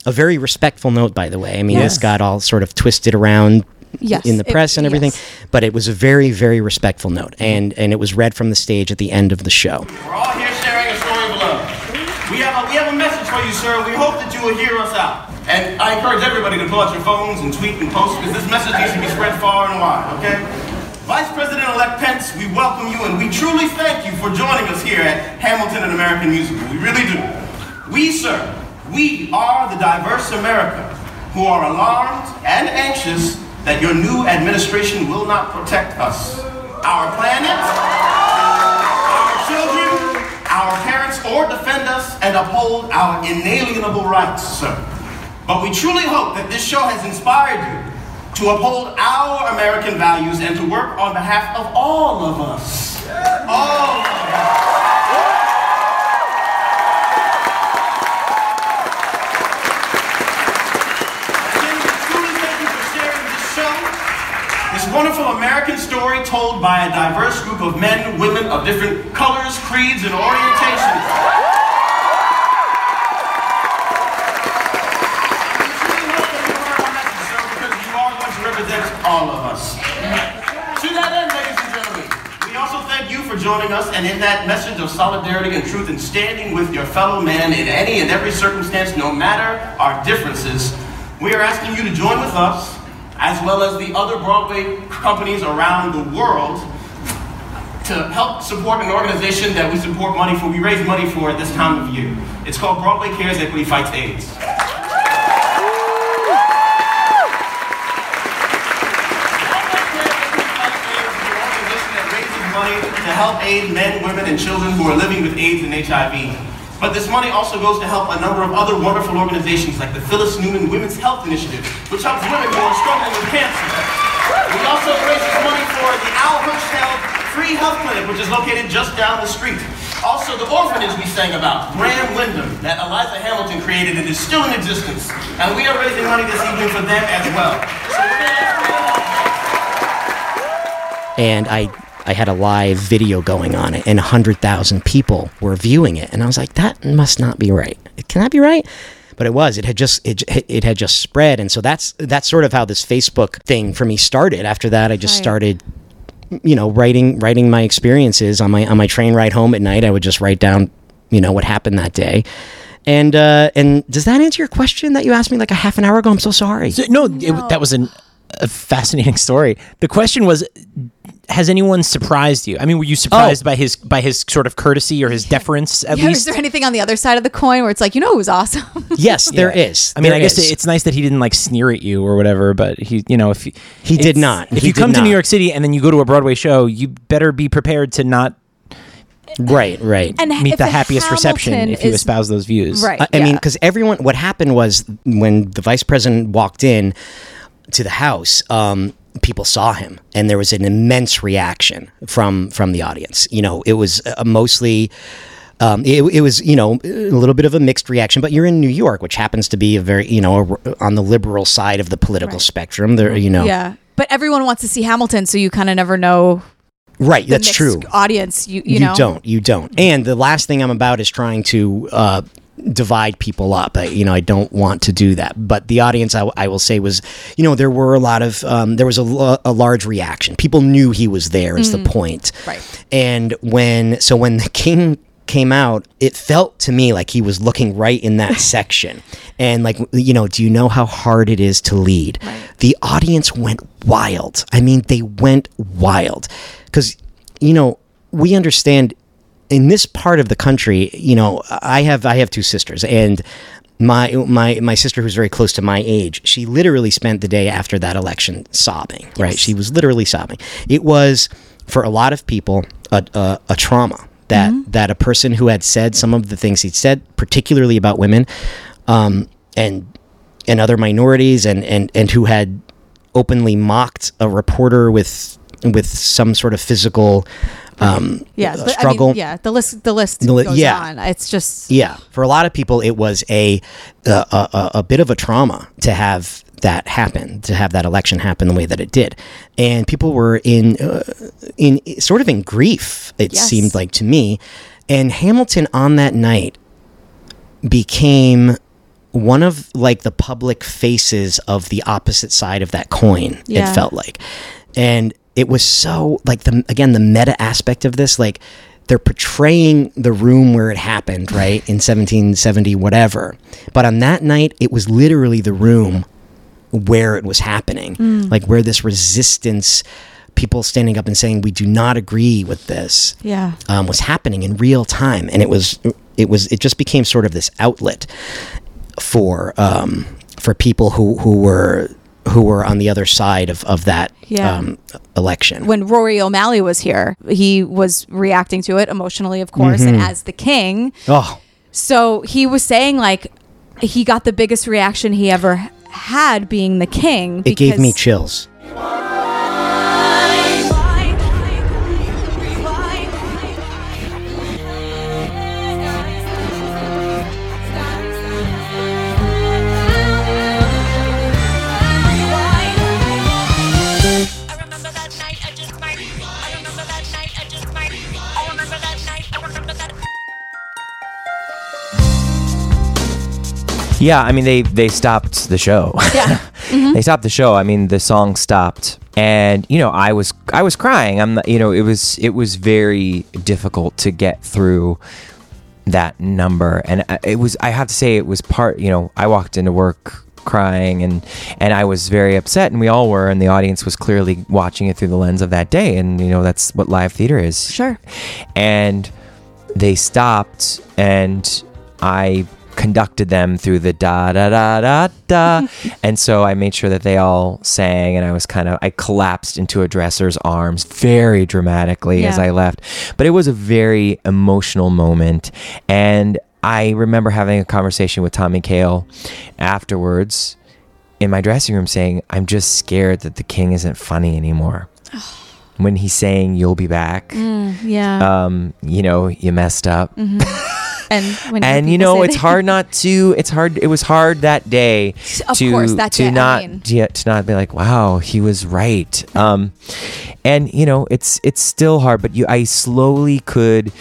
a very respectful note, by the way. I mean, this got all sort of twisted around Yes, in the it- press and everything, yes. but it was a very very respectful note, and and it was read from the stage at the end of the show. We're all here sharing a story of love. We have a, we have a message for you, sir. We hope that you will hear us out. And I encourage everybody to pull out your phones and tweet and post because this message needs to be spread far and wide, okay? Vice President-elect Pence, we welcome you and we truly thank you for joining us here at Hamilton and American Musical. We really do. We, sir, we are the diverse America who are alarmed and anxious that your new administration will not protect us, our planet, our children, our parents, or defend us and uphold our inalienable rights, sir. But we truly hope that this show has inspired you to uphold our American values and to work on behalf of all of us. All of us. Again, we truly thank you for sharing this show. This wonderful American story told by a diverse group of men, women of different colors, creeds, and orientations. We truly hope that you heard our message, sir, because you are going to represent all of us. To that end, ladies and gentlemen, we also thank you for joining us and in that message of solidarity and truth and standing with your fellow man in any and every circumstance, no matter our differences, we are asking you to join with us, as well as the other Broadway companies around the world, to help support an organization that we support money for, we raise money for at this time of year. It's called Broadway Cares Equity Fights AIDS. money to help aid men, women, and children who are living with AIDS and HIV. But this money also goes to help a number of other wonderful organizations like the Phyllis Newman Women's Health Initiative, which helps women who are struggling with cancer. We also raise money for the Al Hirschfeld Free Health Clinic, which is located just down the street. Also, the orphanage we sang about, Graham Windham, that Eliza Hamilton created and is still in existence. And we are raising money this evening for them as well. So and I I had a live video going on it, and hundred thousand people were viewing it, and I was like, that must not be right. Can that be right? But it was. It had just it it had just spread, and so that's that's sort of how this Facebook thing for me started. After that, I just Right. started, you know, writing writing my experiences on my on my train ride home at night. I would just write down, you know, what happened that day. And uh, and does that answer your question that you asked me like a half an hour ago? I'm so sorry. So, no, It, that was an, a fascinating story. The question was, has anyone surprised you? I mean, were you surprised by his by his sort of courtesy or his deference at Yeah, is there anything on the other side of the coin where it's like, you know, it was awesome? yes, there is. I mean, There I guess is. it's nice that he didn't like sneer at you or whatever, but he, you know, if he, He did not. If He you did come to New. York City and then you go to a Broadway show, you better be prepared to not right, right. And meet the a happiest reception if you is- espouse those views. Right. I, I mean, because everyone, what happened was when the vice president walked in to the house, um, people saw him, and there was an immense reaction from from the audience. You know, it was uh, mostly. Um, it, it was, you know, a little bit of a mixed reaction, but you're in New York, which happens to be a very, you know, a- on the liberal side of the political Right. spectrum. There, you know, Yeah. But everyone wants to see Hamilton, so you kind of never know right? That's true. audience. You you, know don't. You don't. And the last thing I'm about is trying to uh, divide people up. I, you know, I don't want to do that. But the audience, I, I will say, was you know there were a lot of um, there was a, a large reaction. People knew he was there. Is the point? Right. And when so when the king came out, it felt to me like he was looking right in that section. And like you know, do you know how hard it is to lead? The audience went wild. I mean, they went wild because you know we understand in this part of the country. You know, I have I have two sisters and. My, my my sister who's very close to my age she literally spent the day after that election sobbing right she was literally sobbing it was for a lot of people a, a, a trauma that that a person who had said some of the things he'd said, particularly about women, um, and and other minorities, and and and who had openly mocked a reporter with with some sort of physical um, Yeah, uh, the- I mean, struggle. yeah, the list the list The li- goes yeah. on. It's just Yeah, for a lot of people, it was a a, a a- a bit of a trauma to have that happen, to have that election happen the way that it did, and people were in uh, in sort of in grief. It Yes. seemed like to me, and Hamilton on that night became one of like the public faces of the opposite side of that coin. Yeah. It felt like, and it was so like the again the meta aspect of this like they're portraying the room where it happened right in 1770 whatever. But on that night it was literally the room where it was happening. Like where this resistance people standing up and saying we do not agree with this yeah. um, was happening in real time, and it was it was it just became sort of this outlet for um, for people who who were who were on the other side of of that Yeah. um, election. When Rory O'Malley was here, he was reacting to it emotionally, of course, and Mm-hmm. as the king. oh, So he was saying like he got the biggest reaction he ever had being the king. it gave me chills. Yeah, I mean they they stopped the show. Yeah. Mm-hmm. they stopped the show. I mean the song stopped, and you know I was I was crying. I'm you know it was it was very difficult to get through that number, and it was I have to say it was part. You know I walked into work crying and and I was very upset and we all were and the audience was clearly watching it through the lens of that day and you know that's what live theater is Sure. and they stopped and I conducted them through the da da da da da. And so I made sure that they all sang and I was kind of I collapsed into a dresser's arms very dramatically as I left. But it was a very emotional moment. And I remember having a conversation with Tommy Kail afterwards in my dressing room saying I'm just scared that the king isn't funny anymore. When he's saying you'll be back Yeah. um, you know, you messed up. and when And you know, it's hard not to. It's hard. It was hard that day Of to course, that to day, I not mean. to not be like, wow, he was right. Um, and you know, it's it's still hard, but you, I slowly could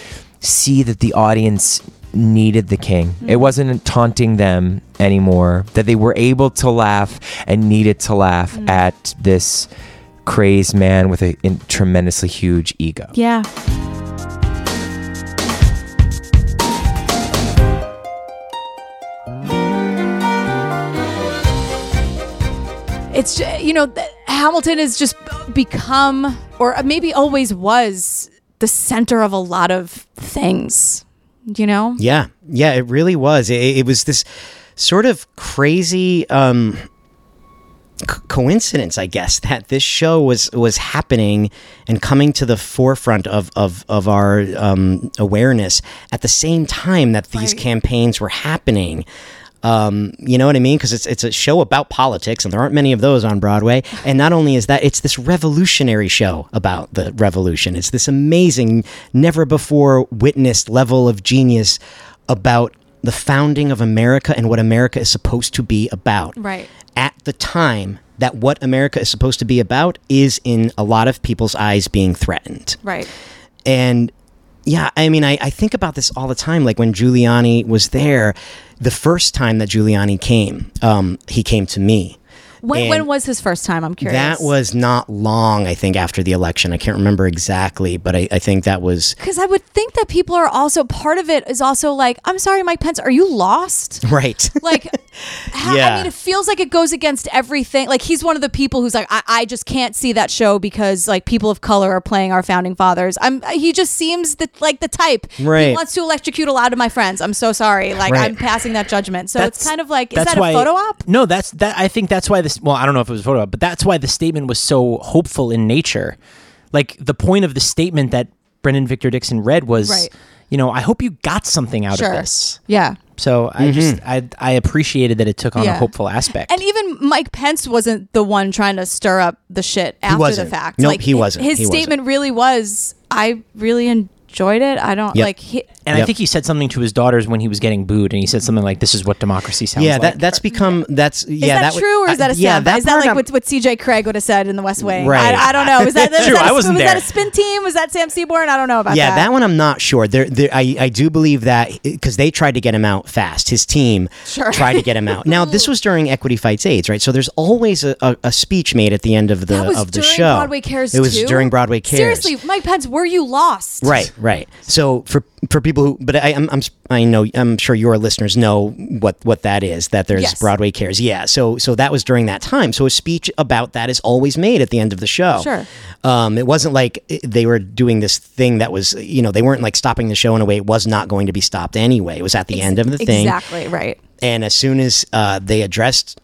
see that the audience needed the king. Mm-hmm. It wasn't taunting them anymore. That they were able to laugh and needed to laugh Mm. at this crazed man with a in, tremendously huge ego. Yeah. It's you know Hamilton has just become or maybe always was the center of a lot of things. You know? Yeah, yeah, it really was. It, it was this sort of crazy um, co- coincidence, I guess, that this show was was happening and coming to the forefront of of, of our um, awareness at the same time that these Right. campaigns were happening. Um, you know what I mean? Because it's it's a show about politics, and there aren't many of those on Broadway. And not only is that, it's this revolutionary show about the revolution. It's this amazing, never before witnessed level of genius about the founding of America and what America is supposed to be about. Right. At the time that what America is supposed to be about is in a lot of people's eyes being threatened. Right. And yeah, I mean, I, I think about this all the time. Like when Giuliani was there, the first time that Giuliani came, um, he came to me. When, And when was his first time? I'm curious. That was not long, I think, after the election. I can't remember exactly, but I, I think that was because I would think that people are also part of it is also like, I'm sorry, Mike Pence, are you lost? right. Like, ha- I mean, it feels like it goes against everything. Like, he's one of the people who's like, I, I just can't see that show because like people of color are playing our founding fathers. I'm. He just seems the, like the type. He Right. wants to electrocute a lot of my friends. I'm so sorry. Like, Right. I'm passing that judgment. So it's kind of like, is that's that a why- photo op? No, that's that. I think that's why this. Well, I don't know if it was a photo but that's why the statement was so hopeful in nature. Like the point of the statement that Brandon Victor Dixon read was, Right. you know, I hope you got something out Sure. of this. Yeah. So I just Mm-hmm. I I appreciated that it took on a hopeful aspect. And even Mike Pence wasn't the one trying to stir up the shit after wasn't. the fact. Nope, like he wasn't. His He wasn't. statement really was, "I really enjoyed it. I don't Yep. like." He, And I think he said something to his daughters when he was getting booed, and he said something like, "This is what democracy sounds yeah, like." Yeah, that that's become that's is yeah. that, would- true, or is that a yeah, sound? that is that like I'm- what, what C.J. Cregg would have said in The West Wing? Right. I, I don't know. Was that, was True, that a- I wasn't was that a spin team? Was that Sam Seaborn? I don't know about yeah, that. Yeah, that one I'm not sure. There, there I, I do believe that because they tried to get him out fast. His team Sure. tried to get him out. Now, this was during Equity Fights AIDS, right? So there's always a, a, a speech made at the end of the That was of the show. Broadway Cares It was too? during Broadway Cares. Seriously, Mike Pence, were you lost? Right, right. So for for people who, but I, I'm, I'm I know I'm sure your listeners know what what that is. That there's Yes. Broadway Cares. Yeah. So so that was during that time. So a speech about that is always made at the end of the show. Sure. Um, it wasn't like they were doing this thing that was you know they weren't like stopping the show in a way it was not going to be stopped anyway. It was at the end of the thing. Exactly. Right. And as soon as uh, they addressed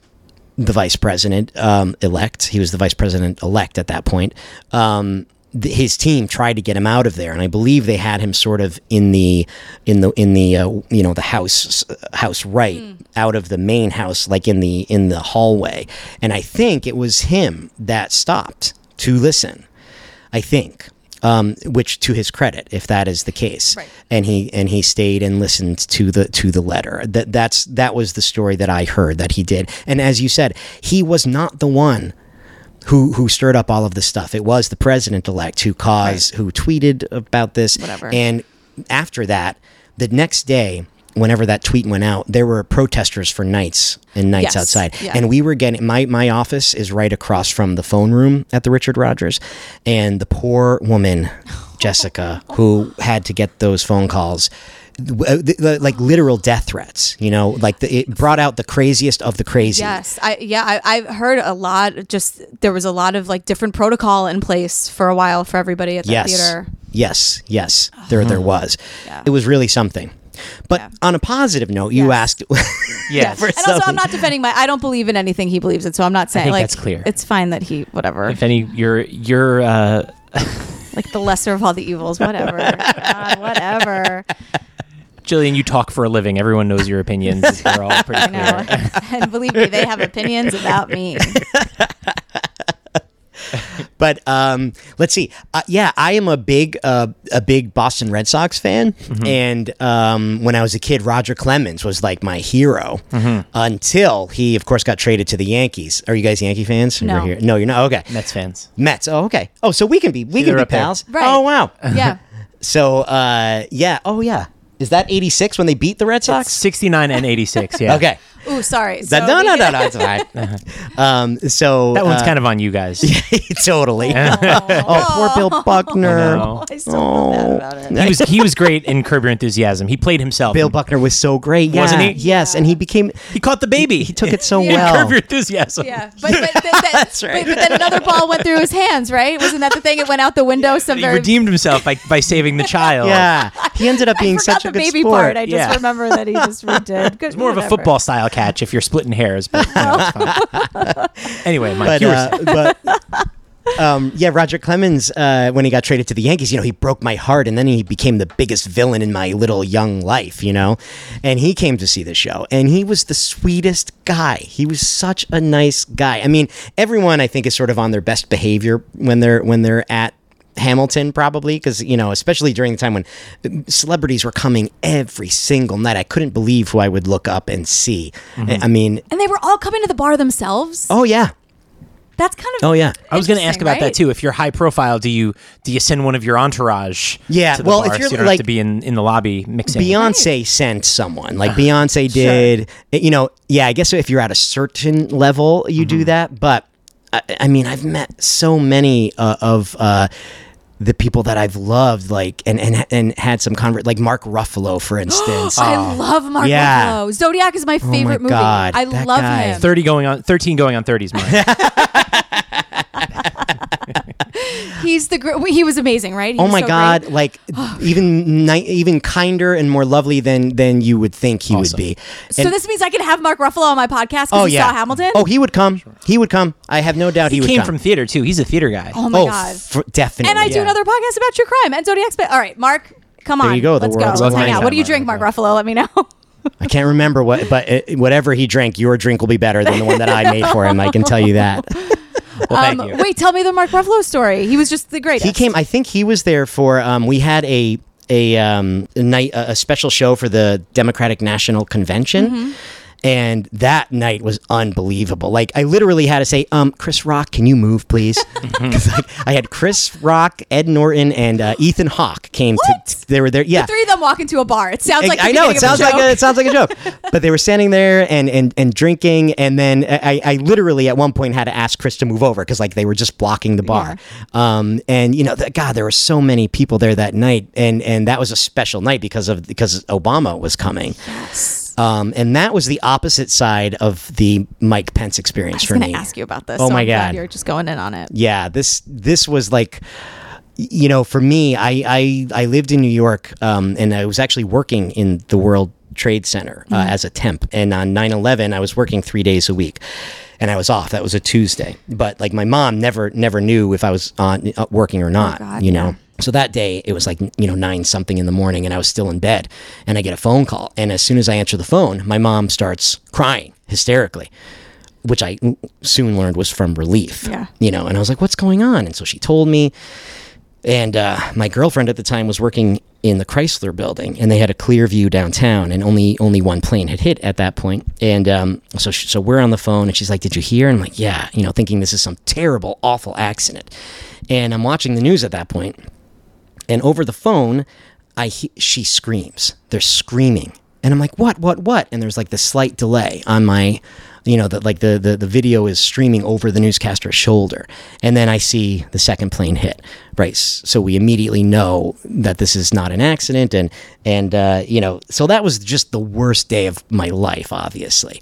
the vice president um, elect, he was the vice president elect at that point. Um, th- his team tried to get him out of there, and I believe they had him sort of in the in the in the uh, you know the house house right out of the main house, like in the in the hallway. And I think it was him that stopped to listen. I think. Um, which, to his credit, if that is the case, Right. and he and he stayed and listened to the to the letter. That that's that was the story that I heard that he did. And as you said, he was not the one who who stirred up all of this stuff. It was the president elect who caused who tweeted about this. Whatever. And after that, the next day. Whenever that tweet went out, there were protesters for nights and nights Yes. outside, Yeah. and we were getting my my office is right across from the phone room at the Richard Rodgers, and the poor woman, Jessica, who had to get those phone calls, w- th- th- like literal death threats. You know, like the, it brought out the craziest of the crazy. Yes, I yeah, I, I've heard a lot. Just there was a lot of like different protocol in place for a while for everybody at the Yes. theater. Yes. Yes. There, there was. Yeah. It was really something. But Yeah. on a positive note, you Yes. asked. Yes. for And also, I'm not defending my. I don't believe in anything he believes in, so I'm not saying think like that's clear. It's fine that he whatever, if any, you're you're uh, like the lesser of all the evils, whatever, God, whatever. Jillian. You talk for a living. Everyone knows your opinions. They're all pretty I know, clear. and believe me, they have opinions about me. But um, let's see. Uh, yeah, I am a big uh, a big Boston Red Sox fan, Mm-hmm. and um, when I was a kid, Roger Clemens was like my hero Mm-hmm. until he, of course, got traded to the Yankees. Are you guys Yankee fans? No. You're here. No, you're not. Okay, Mets fans. Mets. Oh, okay. Oh, so we can be we can be pals. Right. Oh, wow. Yeah, So uh, yeah. Oh yeah. Is that '86 when they beat the Red Sox? 69 and 86. Yeah. Okay. Ooh, sorry. So no, no, no, no, it's fine. um, so That one's uh, kind of on you guys. totally. oh, poor Bill Buckner. No. I still feel bad about it. He was he was great in Curb Your Enthusiasm. He played himself. Bill Buckner was so great, yeah. Wasn't he? Yes, and he became He caught the baby. he took it so Yeah. well. Curb Your Enthusiasm. Yeah, but, but, but, that, That's right. But, but then another ball went through his hands, right? Wasn't that the thing? It went out the window. Some He very. redeemed himself by, by saving the child. Yeah, he ended up being I such a the good baby sport. part. I just Yeah. remember that he just redid. Good, It's more of a football style catch if you're splitting hairs. But you know, it's fine. anyway, Mike, but you were uh, but um, yeah, Roger Clemens, uh, when he got traded to the Yankees, you know, he broke my heart, and then he became the biggest villain in my little young life, you know. And he came to see the show, and he was the sweetest guy. He was such a nice guy. I mean, everyone I think is sort of on their best behavior when they're when they're at Hamilton probably because you know especially during the time when celebrities were coming every single night I couldn't believe who I would look up and see I mm-hmm. I mean And they were all coming to the bar themselves. oh yeah That's kind of oh yeah I was going to ask Interesting, about that too. If you're high profile, do you do you send one of your entourage? Yeah, to the well, bar if you're so you don't like- have to be in, in the lobby mixing. Beyonce sent someone like uh-huh. Beyonce did. You know, yeah. I guess if you're at a certain level, you do mm-hmm. that. But I, I mean, I've met so many uh, of uh, the people that I've loved, like and and and had some convert, like Mark Ruffalo, for instance. I love Mark Yeah. Ruffalo. Zodiac is my favorite movie. God, I love guy. him. Thirty going on thirteen going on thirties, Mark. He's the gr- he was amazing, right? He Oh my so God! great. Like even ni- even kinder and more lovely than than you would think he would Awesome. be. So this means I can have Mark Ruffalo on my podcast because oh yeah, saw Hamilton. Oh, he would come. He would come. I have no doubt he, he would came come. from theater too. He's a theater guy. Oh my oh, god! f- definitely. and I do another podcast about true crime and Zodiac. Spe- All right, Mark, come on. There on. you go, the Let's go. Let's hang out. What do you drink, Mark. Mark Ruffalo? Let me know. I can't remember what, but uh, whatever he drank, your drink will be better than the one that I made for him. I can tell you that. Well, thank Um, you. wait, tell me the Mark Ruffalo story. He was just the greatest. He came. I think he was there for. Um, we had a a, um, a night a a special show for the Democratic National Convention. Mm-hmm. And that night was unbelievable. Like I literally had to say, um, "Chris Rock, can you move, please?" Because I, I had Chris Rock, Ed Norton, and uh, Ethan Hawke came What? to. They were there. Yeah, The three of them walk into a bar. It sounds like the I know it sounds like a, it sounds like a joke, but they were standing there and and and drinking, and then I, I literally at one point had to ask Chris to move over because like they were just blocking the bar. Um, and you know, the, God, there were so many people there that night, and and that was a special night because of because Obama was coming. Um, and that was the opposite side of the Mike Pence experience I experience was for going me. to ask you about this. Oh so my I'm God. You're just going in on it. yeah this this was like you know for me i i, I lived in new york um, and i was actually working in the world trade center uh, as a temp and on 9-11 i was working three days a week and i was off that was a tuesday but like my mom never never knew if i was on uh, working or not God, you know yeah. So that day it was like you know nine something in the morning and i was still in bed and i get a phone call and as soon as i answer the phone my mom starts crying hysterically which I soon learned was from relief. Yeah. You know, and I was like, what's going on? And so she told me. And uh, my girlfriend at the time was working in the Chrysler building, and they had a clear view downtown, and only only one plane had hit at that point. And um, so sh so we're on the phone, and she's like, "Did you hear?" And I'm like, "Yeah," you know, thinking this is some terrible, awful accident. And I'm watching the news at that point, and over the phone, I he- she screams. They're screaming, and I'm like, "What? What? What?" And there's like this slight delay on my, you know, that like the, the the video is streaming over the newscaster's shoulder, and then I see the second plane hit. Right, so we immediately know that this is not an accident, and and uh, you know, so that was just the worst day of my life, obviously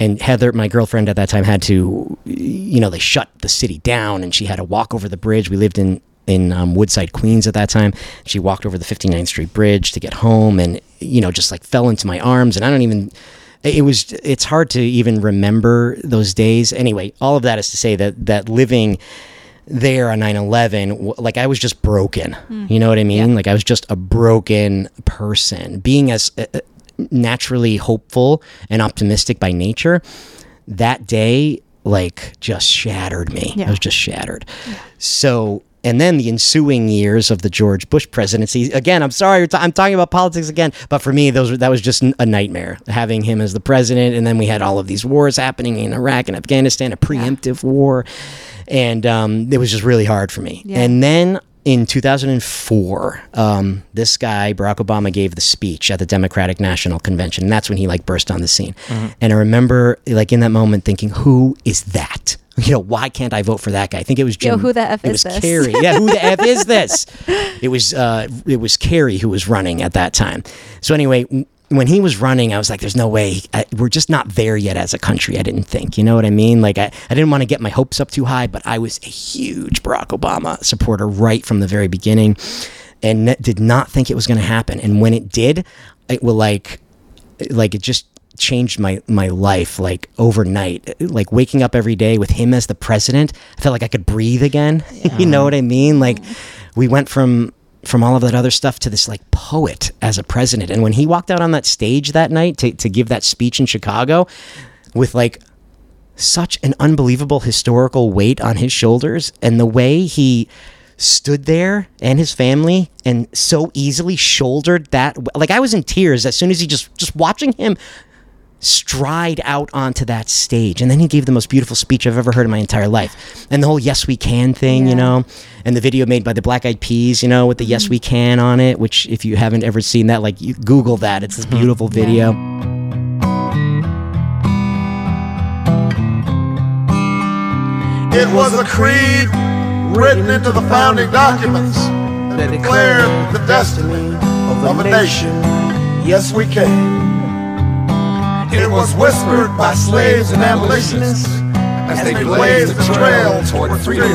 and Heather, my girlfriend at that time, had to, you know, they shut the city down, and she had to walk over the bridge. We lived in in um, Woodside, Queens at that time. She walked over the 59th Street Bridge to get home, and you know, just like fell into my arms. And I don't even. It was. It's hard to even remember those days. Anyway, all of that is to say that that living there on 9-11 like i was just broken you know what i mean like i was just a broken person being as uh, uh, naturally hopeful and optimistic by nature that day like just shattered me i was just shattered so and then the ensuing years of the George Bush presidency. Again, I'm sorry, I'm talking about politics again, but for me, those were, that was just a nightmare having him as the president. And then we had all of these wars happening in Iraq and Afghanistan, a preemptive war, and um, it was just really hard for me. Yeah. And then in 2004, um, this guy Barack Obama gave the speech at the Democratic National Convention, and that's when he like burst on the scene. And I remember like in that moment thinking, "Who is that?" You know, why can't I vote for that guy? I think it was Jim. Yo, who the F it is was this? Kerry. Yeah, who the f is this? It was uh, it was Kerry who was running at that time. So anyway, when he was running, I was like, "There's no way. I, we're just not there yet as a country." I didn't think. You know what I mean? Like I, I didn't want to get my hopes up too high, but I was a huge Barack Obama supporter right from the very beginning, and did not think it was going to happen. And when it did, it will like like it just changed my my life like overnight. Like waking up every day with him as the president, I felt like I could breathe again. you know what I mean? Like we went from from all of that other stuff to this like poet as a president. And when he walked out on that stage that night to, to give that speech in Chicago with like such an unbelievable historical weight on his shoulders and the way he stood there and his family and so easily shouldered that like I was in tears as soon as he just just watching him stride out onto that stage. And then he gave the most beautiful speech I've ever heard in my entire life. And the whole yes we can thing you know and the video made by the black eyed peas you know with the yes we can on it which if you haven't ever seen that like you google that. It's this beautiful video. It was a creed written into the founding documents that declared the destiny of a nation. Yes, we can. It was whispered by slaves and abolitionists as they blazed the trail toward freedom.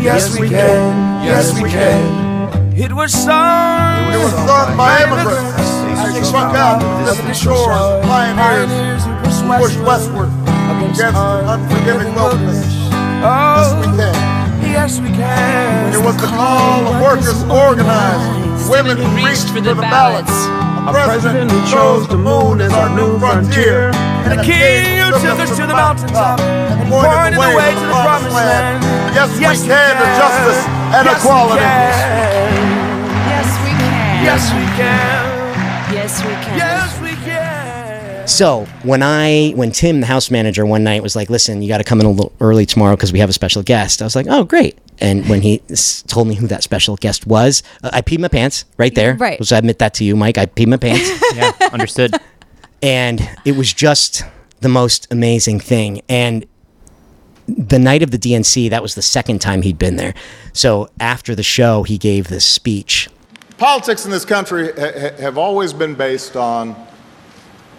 Yes, we can. Yes, we can. It was sung. It was sung by immigrants as they struck out to distant shores, pioneers who pushed westward against unforgiving wilderness. Oh, yes, we can. Yes, we can. It was the call of workers organized, women who reached for the ballots, a president who chose the moon as our new frontier, And a king who took us to the mountaintop and pointed the way to the promised land. Yes, we can to justice and equality. Yes, we can. Yes, we can. Yes, we can. Yes, we can. So when I when Tim, the house manager, one night was like, "Listen, you got to come in a little early tomorrow because we have a special guest," I was like, "Oh, great!" And when he s- told me who that special guest was, uh, I peed my pants right there. Right. So I admit that to you, Mike. I peed my pants, Yeah, understood. and it was just the most amazing thing. And the night of the DNC, that was the second time he'd been there. So after the show, he gave this speech. Politics in this country ha- ha- have always been based on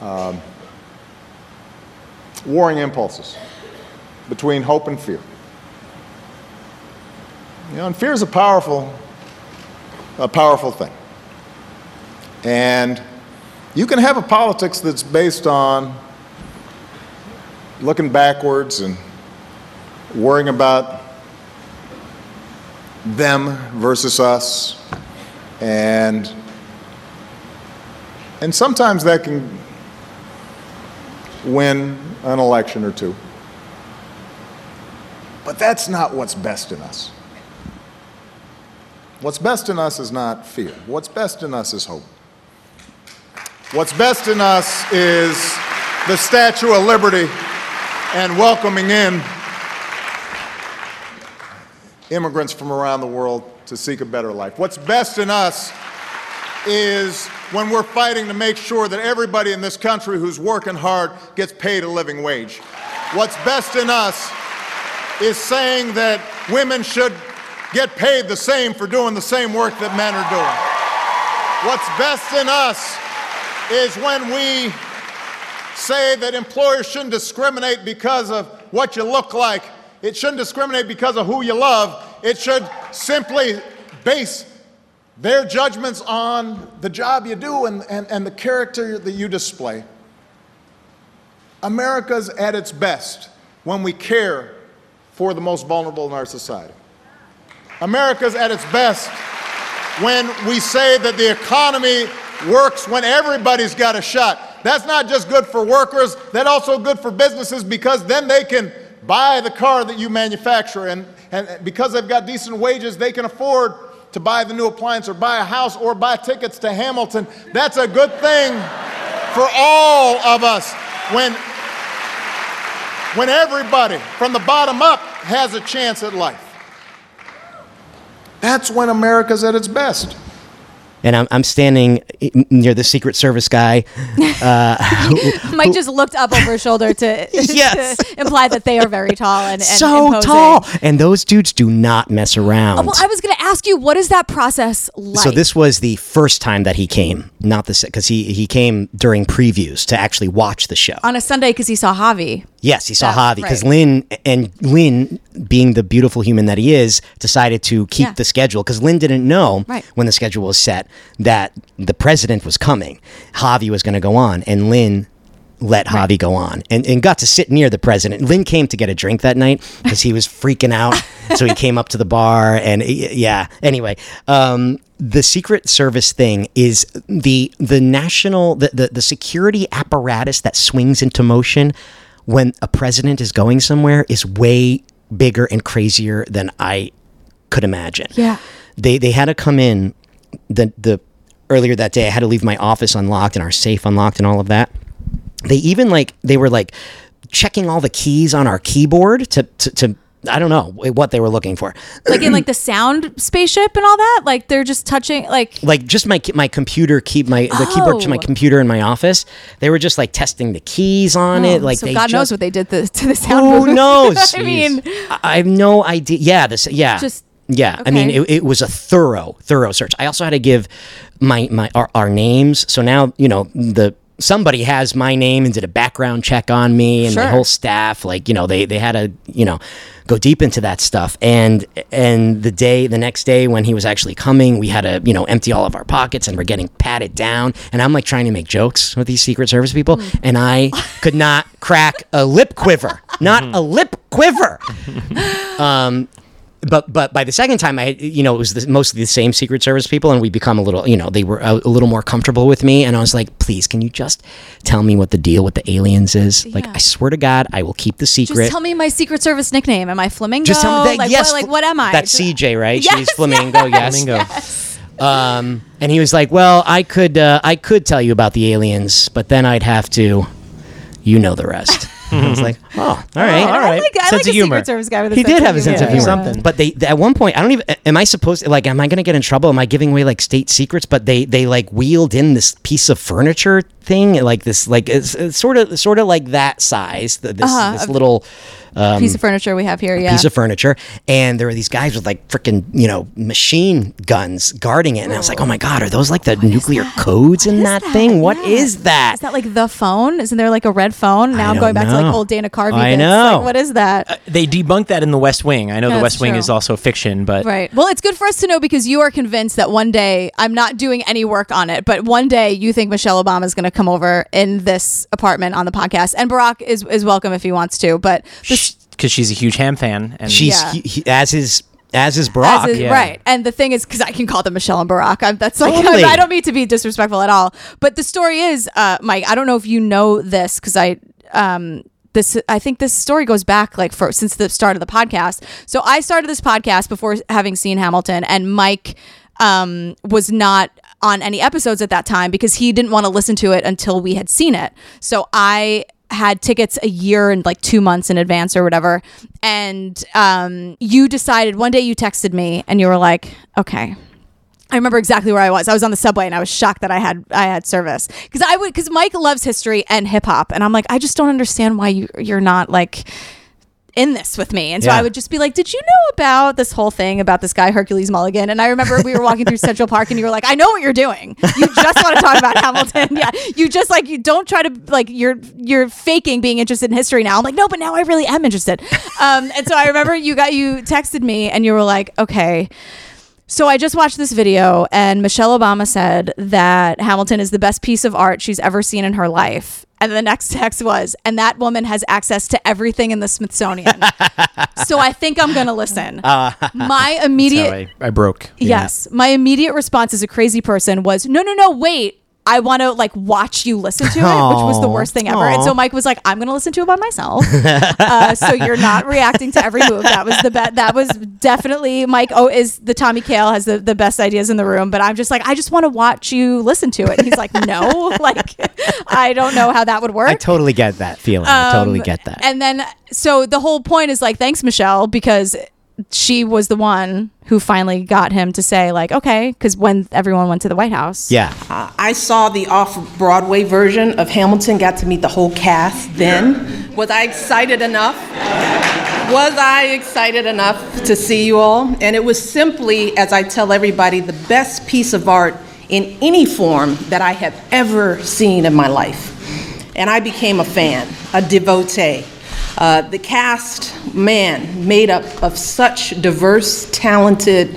um, warring impulses between hope and fear. You know, and fear is a powerful, a powerful thing. And you can have a politics that's based on looking backwards and worrying about them versus us. And and sometimes that can win an election or two. But that's not what's best in us what's best in us is not fear what's best in us is hope what's best in us is the statue of liberty and welcoming in immigrants from around the world to seek a better life. What's best in us is when we're fighting to make sure that everybody in this country who's working hard gets paid a living wage. What's best in us is saying that women should get paid the same for doing the same work that men are doing. What's best in us is when we say that employers shouldn't discriminate because of what you look like. It shouldn't discriminate because of who you love. It should simply base their judgments on the job you do and, and, and the character that you display. America's at its best when we care for the most vulnerable in our society. America's at its best when we say that the economy works when everybody's got a shot. That's not just good for workers, that's also good for businesses because then they can buy the car that you manufacture. And, and because they've got decent wages, they can afford to buy the new appliance or buy a house or buy tickets to Hamilton. That's a good thing for all of us when, when everybody from the bottom up has a chance at life. That's when America's at its best. And I'm, I'm standing near the Secret Service guy. Uh, Mike just looked up over his shoulder to, Yes. to imply that they are very tall and, and so imposing. tall. And those dudes do not mess around. Oh, well, I was going to ask you, what is that process like? So this was the first time that he came, not the because he he came during previews to actually watch the show. on a Sunday because he saw Javi. Yes, he saw Javi because right. Lin and Lin, being the beautiful human that he is, decided to keep Yeah. the schedule because Lin didn't know Right. when the schedule was set that the president was coming. Javi was going to go on, and Lin let Javi go on and, and got to sit near the president. Lin came to get a drink that night because he was freaking out. so he came up to the bar and yeah. Anyway, um, the Secret Service thing is the the national the, the, the security apparatus that swings into motion when a president is going somewhere is way bigger and crazier than I could imagine. Yeah. They they had to come in the the earlier that day I had to leave my office unlocked and our safe unlocked and all of that. They even like they were like checking all the keys on our keyboard to to, to I don't know what they were looking for. like in like the sound spaceship and all that. Like they're just touching like like just my my computer keep my the keyboard to my Oh. computer in my office. They were just like testing the keys on it. Oh, like so they God knows just- what they did to, to the sound. Who booth. knows? I mean, I I have no idea. Yeah, this. Yeah, Just- yeah. I mean, it, it was a thorough, thorough search. I also had to give my my our, our names. So now you know the somebody has my name and did a background check on me and my Sure. whole staff. Like you know they they had to you know go deep into that stuff. And and the day the next day when he was actually coming, we had to you know empty all of our pockets and we're getting patted down. And I'm like trying to make jokes with these Secret Service people, Hmm. and I could not crack a lip quiver. Not a lip quiver. Um, but but by the second time, I you know it was the, mostly the same Secret Service people, and we become a little you know they were a, a little more comfortable with me, and I was like, please, can you just tell me what the deal with the aliens is? Like, I swear to God, I will keep the secret. just tell me my Secret Service nickname. Am I Flamingo? Just tell me that. like, yes, what, like what am I? That's CJ, right? Yes, She's flamingo. Yes. Flamingo. Um, and he was like, "Well, I could, uh, I could tell you about the aliens, but then I'd have to, you know, the rest." I was mm-hmm. like, "Oh, all right, all right. I right. like, I Sense like of a humor. Secret Service guy with a he sense did of have a sense of humor. humor. Something. But they at one point, I don't even. Am I supposed to like? Am I going to get in trouble? Am I giving away like state secrets? But they they like wheeled in this piece of furniture thing, like this, like it's, it's sort of sort of like that size. th- This Uh-huh. this little. Um, piece of furniture we have here. Yeah. piece of furniture, and there were these guys with like freaking you know machine guns guarding it, and I was like, oh my god, are those like the nuclear codes in that, thing? What is that? Is that like the phone? Isn't there like a red phone? Now I I'm going don't back to like old Dana Carvey. I bits. know. Like, what is that? They debunked that in the West Wing. I know the That's West Wing true. is also fiction, but Right. Well, it's good for us to know because you are convinced that one day I'm not doing any work on it, but one day you think Michelle Obama is going to come over in this apartment on the podcast, and Barack is is welcome if he wants to. But the, because she's a huge Ham fan, and She's Yeah. he, he, as is as is Barack. As is- yeah. Right. And the thing is, because I can call them Michelle and Barack. I'm, that's like, Totally. I don't mean to be disrespectful at all. But the story is, uh, Mike, I don't know if you know this because I, um, this I think this story goes back like for since the start of the podcast. So I started this podcast before having seen Hamilton, and Mike um, was not on any episodes at that time because he didn't want to listen to it until we had seen it. So I had tickets a year and like two months in advance or whatever. And um, you decided one day you texted me and you were like, okay. I remember exactly where I was. I was on the subway and I was shocked that I had I had service because I would because Mike loves history and hip hop and I'm like I just don't understand why you you're not like in this with me. And so Yeah. I would just be like, Did you know about this whole thing about this guy, Hercules Mulligan? And I remember we were walking through Central Park and you were like, I know what you're doing. You just want to talk about Hamilton. Yeah. You just like, you don't try to, like, you're, you're faking being interested in history now. I'm like, No, but now I really am interested. Um, and so I remember you got, you texted me and you were like, Okay. So I just watched this video, and Michelle Obama said that Hamilton is the best piece of art she's ever seen in her life. And the next text was, and that woman has access to everything in the Smithsonian. so I think I'm going to listen. Uh, My immediate I, I broke. Yeah. Yes. My immediate response as a crazy person was, no, no, no, wait. I want to like watch you listen to it, which was the worst thing ever. And so Mike was like, I'm going to listen to it by myself. uh, so you're not reacting to every move. That was the bet. That was definitely Mike. Oh, is the Tommy Kail has the, the best ideas in the room, but I'm just like, I just want to watch you listen to it. And he's like, no, like, I don't know how that would work. I totally get that feeling. I totally Um, get that. And then, so the whole point is like, thanks, Michelle, because she was the one who finally got him to say, like, okay, because when everyone went to the White House. yeah. Uh, I saw the off-Broadway version of Hamilton, got to meet the whole cast then. Was I excited enough? Was I excited enough to see you all? And it was simply, as I tell everybody, the best piece of art in any form that I have ever seen in my life. And I became a fan, a devotee. Uh, the cast, man, made up of such diverse, talented,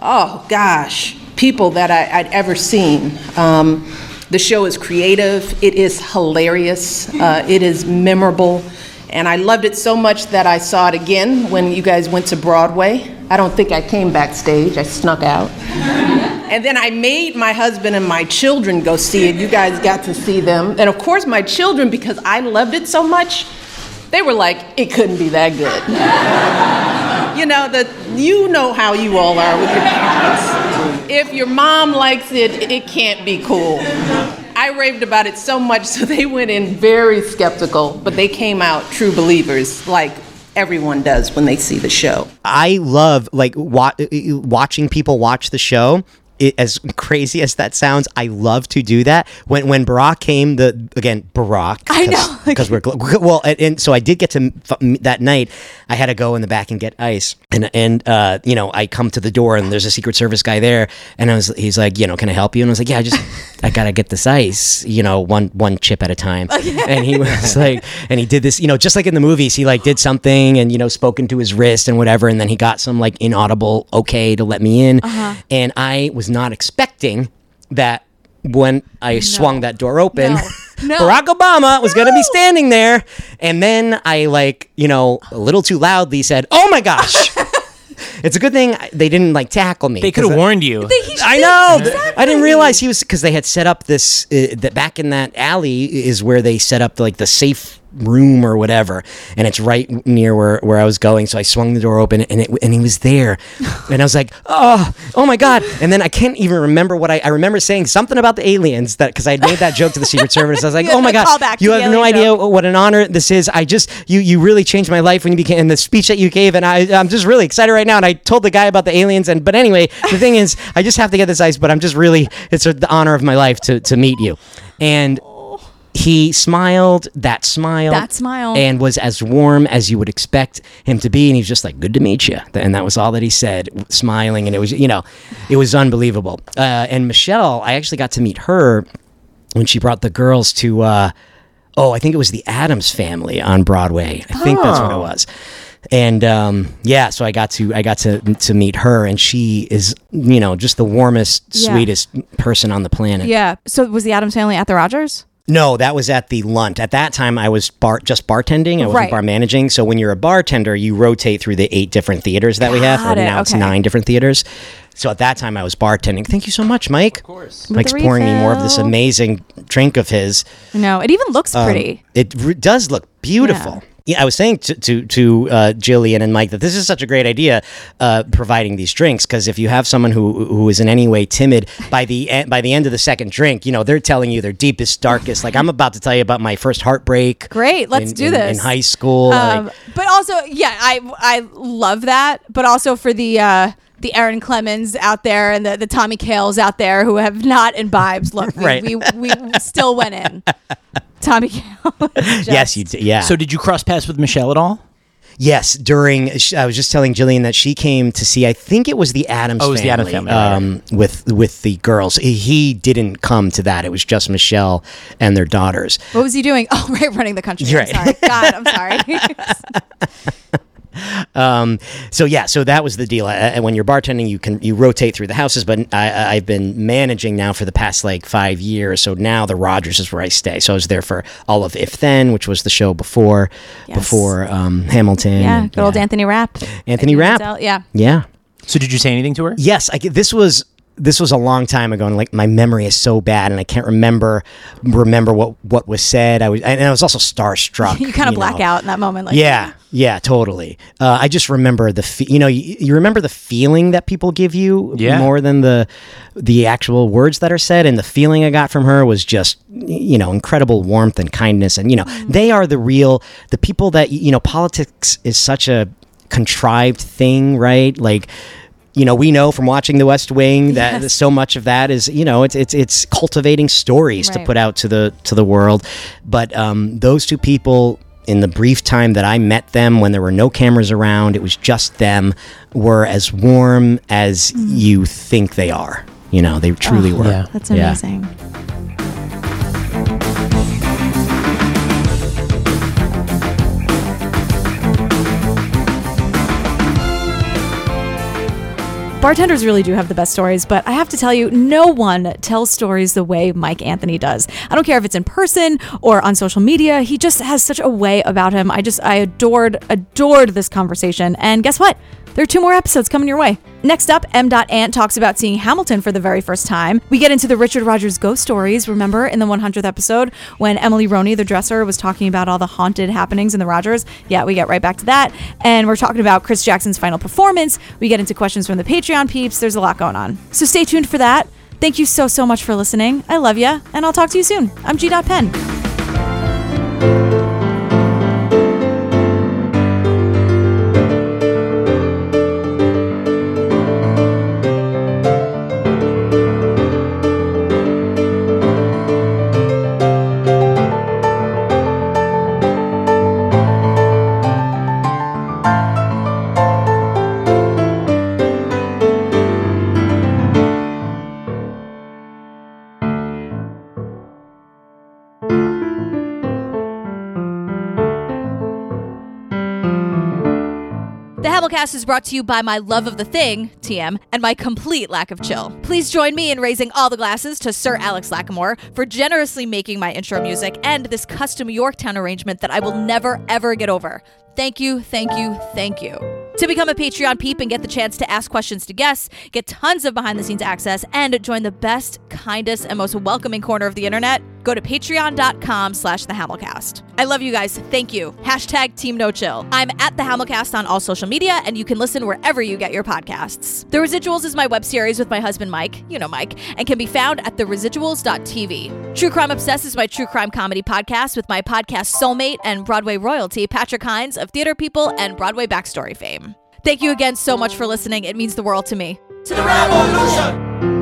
oh gosh, people that I, I'd ever seen. Um, the show is creative, it is hilarious, uh, it is memorable, and I loved it so much that I saw it again when you guys went to Broadway. I don't think I came backstage, I snuck out. And then I made my husband and my children go see it. You guys got to see them. And of course, my children, because I loved it so much, they were like, it couldn't be that good. you know, that you know how you all are with your parents. If your mom likes it, it can't be cool. I raved about it so much, so they went in very skeptical, but they came out true believers, like everyone does when they see the show. I love like wa- watching people watch the show. It, as crazy as that sounds, I love to do that. When when Barack came, the again Barack, I know. because we're well, and, and so I did get to that night. I had to go in the back and get ice, and and uh, you know I come to the door and there's a Secret Service guy there, and I was he's like, you know, can I help you? And I was like, yeah, I just I gotta get this ice, you know, one one chip at a time. And he was like, and he did this, you know, just like in the movies, he like did something and you know spoke into his wrist and whatever, and then he got some like inaudible okay to let me in, Uh-huh. and I was not expecting that when I swung that door open. No. No. Barack Obama was going to be standing there. And then I, like, you know, a little too loudly said, Oh my gosh. it's a good thing they didn't, like, tackle me. They could have warned you. I know. I didn't realize he was because they had set up this uh, that back in that alley is where they set up like the safe room or whatever, and it's right near where, where I was going. So I swung the door open, and it and he was there, and I was like, oh, oh my god! And then I can't even remember what I I remember saying something about the aliens that because I had made that joke to the Secret Service. I was like, oh my god, you have no idea joke. what an honor this is. I just you you really changed my life when you became and the speech that you gave, and I I'm just really excited right now. And I told the guy about the aliens, and but anyway, the thing is, I just have to get this ice, but I'm just really it's a, the honor of my life to to meet you, and. He smiled that smile, That smile. and was as warm as you would expect him to be. And he was just like, "Good to meet you," and that was all that he said, smiling. And it was, you know, it was unbelievable. Uh, and Michelle, I actually got to meet her when she brought the girls to uh, oh i think it was the addams family on broadway i think that's what it Oh. was and um, yeah so i got to i got to to meet her and she is you know just the warmest Yeah. sweetest person on the planet Yeah. So was the Addams family at the Rodgers? No that was at the lunt. At that time i was bar just bartending. I wasn't Right. bar managing. So when you're a bartender you rotate through the eight different theaters that we have. Got or it, now it's nine different theaters. So at that time i was bartending. Thank you so much mike. Of With mike's the pouring me more of this amazing drink of his. No, it even looks um, pretty. It r- does look beautiful. Yeah. I was saying to to, to uh, Gillian and Mike that this is such a great idea, uh, providing these drinks because if you have someone who who is in any way timid by the e- by the end of the second drink, you know they're telling you their deepest, darkest. Like I'm about to tell you about my first heartbreak. Great, let's in- do in- this. in high school. Um, like- but also, yeah, I I love that. But also for the uh, the Aaron Clemens out there and the, the Tommy Kails out there who have not imbibed. Look, we, Right. we, we still went in. Tommy Kails. yes, you d- yeah. So did you cross paths with Michelle at all? Yes, during I was just telling Gillian that she came to see. I think it was the Addams. Oh, it was the Addams family, right, Um, with with the girls. He- He didn't come to that. It was just Michelle and their daughters. What was he doing? Oh, right, running the country. Right. I'm sorry. God, I'm sorry. Um, so yeah, so that was the deal. And when you're bartending, you can you rotate through the houses. But I, I've been managing now for the past like five years. So now the Rodgers is where I stay. So I was there for all of If Then, which was the show before Yes. before um, Hamilton. yeah, and- good old Anthony Rapp. Anthony Rapp. Yeah. Yeah. So did you say anything to her? Yes, I, this was this was a long time ago, and like my memory is so bad, and I can't remember remember what what was said. I was, and I was also starstruck. You kind of black know. out in that moment. Like, yeah, yeah, totally. Uh, I just remember the fe- you know you, you remember the feeling that people give you Yeah. more than the the actual words that are said, and the feeling I got from her was just you know incredible warmth and kindness, and you know they are the real the people that you know politics is such a contrived thing, right? Like. You know, we know from watching The West Wing that Yes. so much of that is, you know, it's it's it's cultivating stories to put out to the to the world. But um, those two people, in the brief time that I met them, when there were no cameras around, it was just them, were as warm as you think they are. You know, they truly were. yeah. That's Yeah. Bartenders really do have the best stories, but I have to tell you, no one tells stories the way Mike Anthony does. I don't care if it's in person or on social media, he just has such a way about him. I just, I adored, adored this conversation. And guess what? There are two more episodes coming your way. Next up, M. Ant talks about seeing Hamilton for the very first time. We get into the Richard Rodgers ghost stories. Remember in the 100th episode when Emily Roney, the dresser, was talking about all the haunted happenings in the Rodgers? Yeah, we get right back to that. And we're talking about Chris Jackson's final performance. We get into questions from the Patreon peeps. There's a lot going on. So stay tuned for that. Thank you so, so much for listening. I love you, and I'll talk to you soon. I'm G. Hamilcast is brought to you by my love of the thing, TM, and my complete lack of chill. Please join me in raising all the glasses to Sir Alex Lacamoire for generously making my intro music and this custom Yorktown arrangement that I will never, ever get over. Thank you, thank you, thank you. To become a Patreon peep and get the chance to ask questions to guests, get tons of behind the scenes access, and join the best, kindest, and most welcoming corner of the internet, go to patreon.com slash the Hamilcast. I love you guys. Thank you. Hashtag Team No Chill. I'm at the Hamilcast on all social media, and you can listen wherever you get your podcasts. The Residuals is my web series with my husband Mike, you know Mike, and can be found at theresiduals.tv. True Crime Obsessed is my true crime comedy podcast with my podcast soulmate and Broadway royalty, Patrick Hinds of Theater People and Broadway Backstory fame. Thank you again so much for listening. It means the world to me. To the revolution.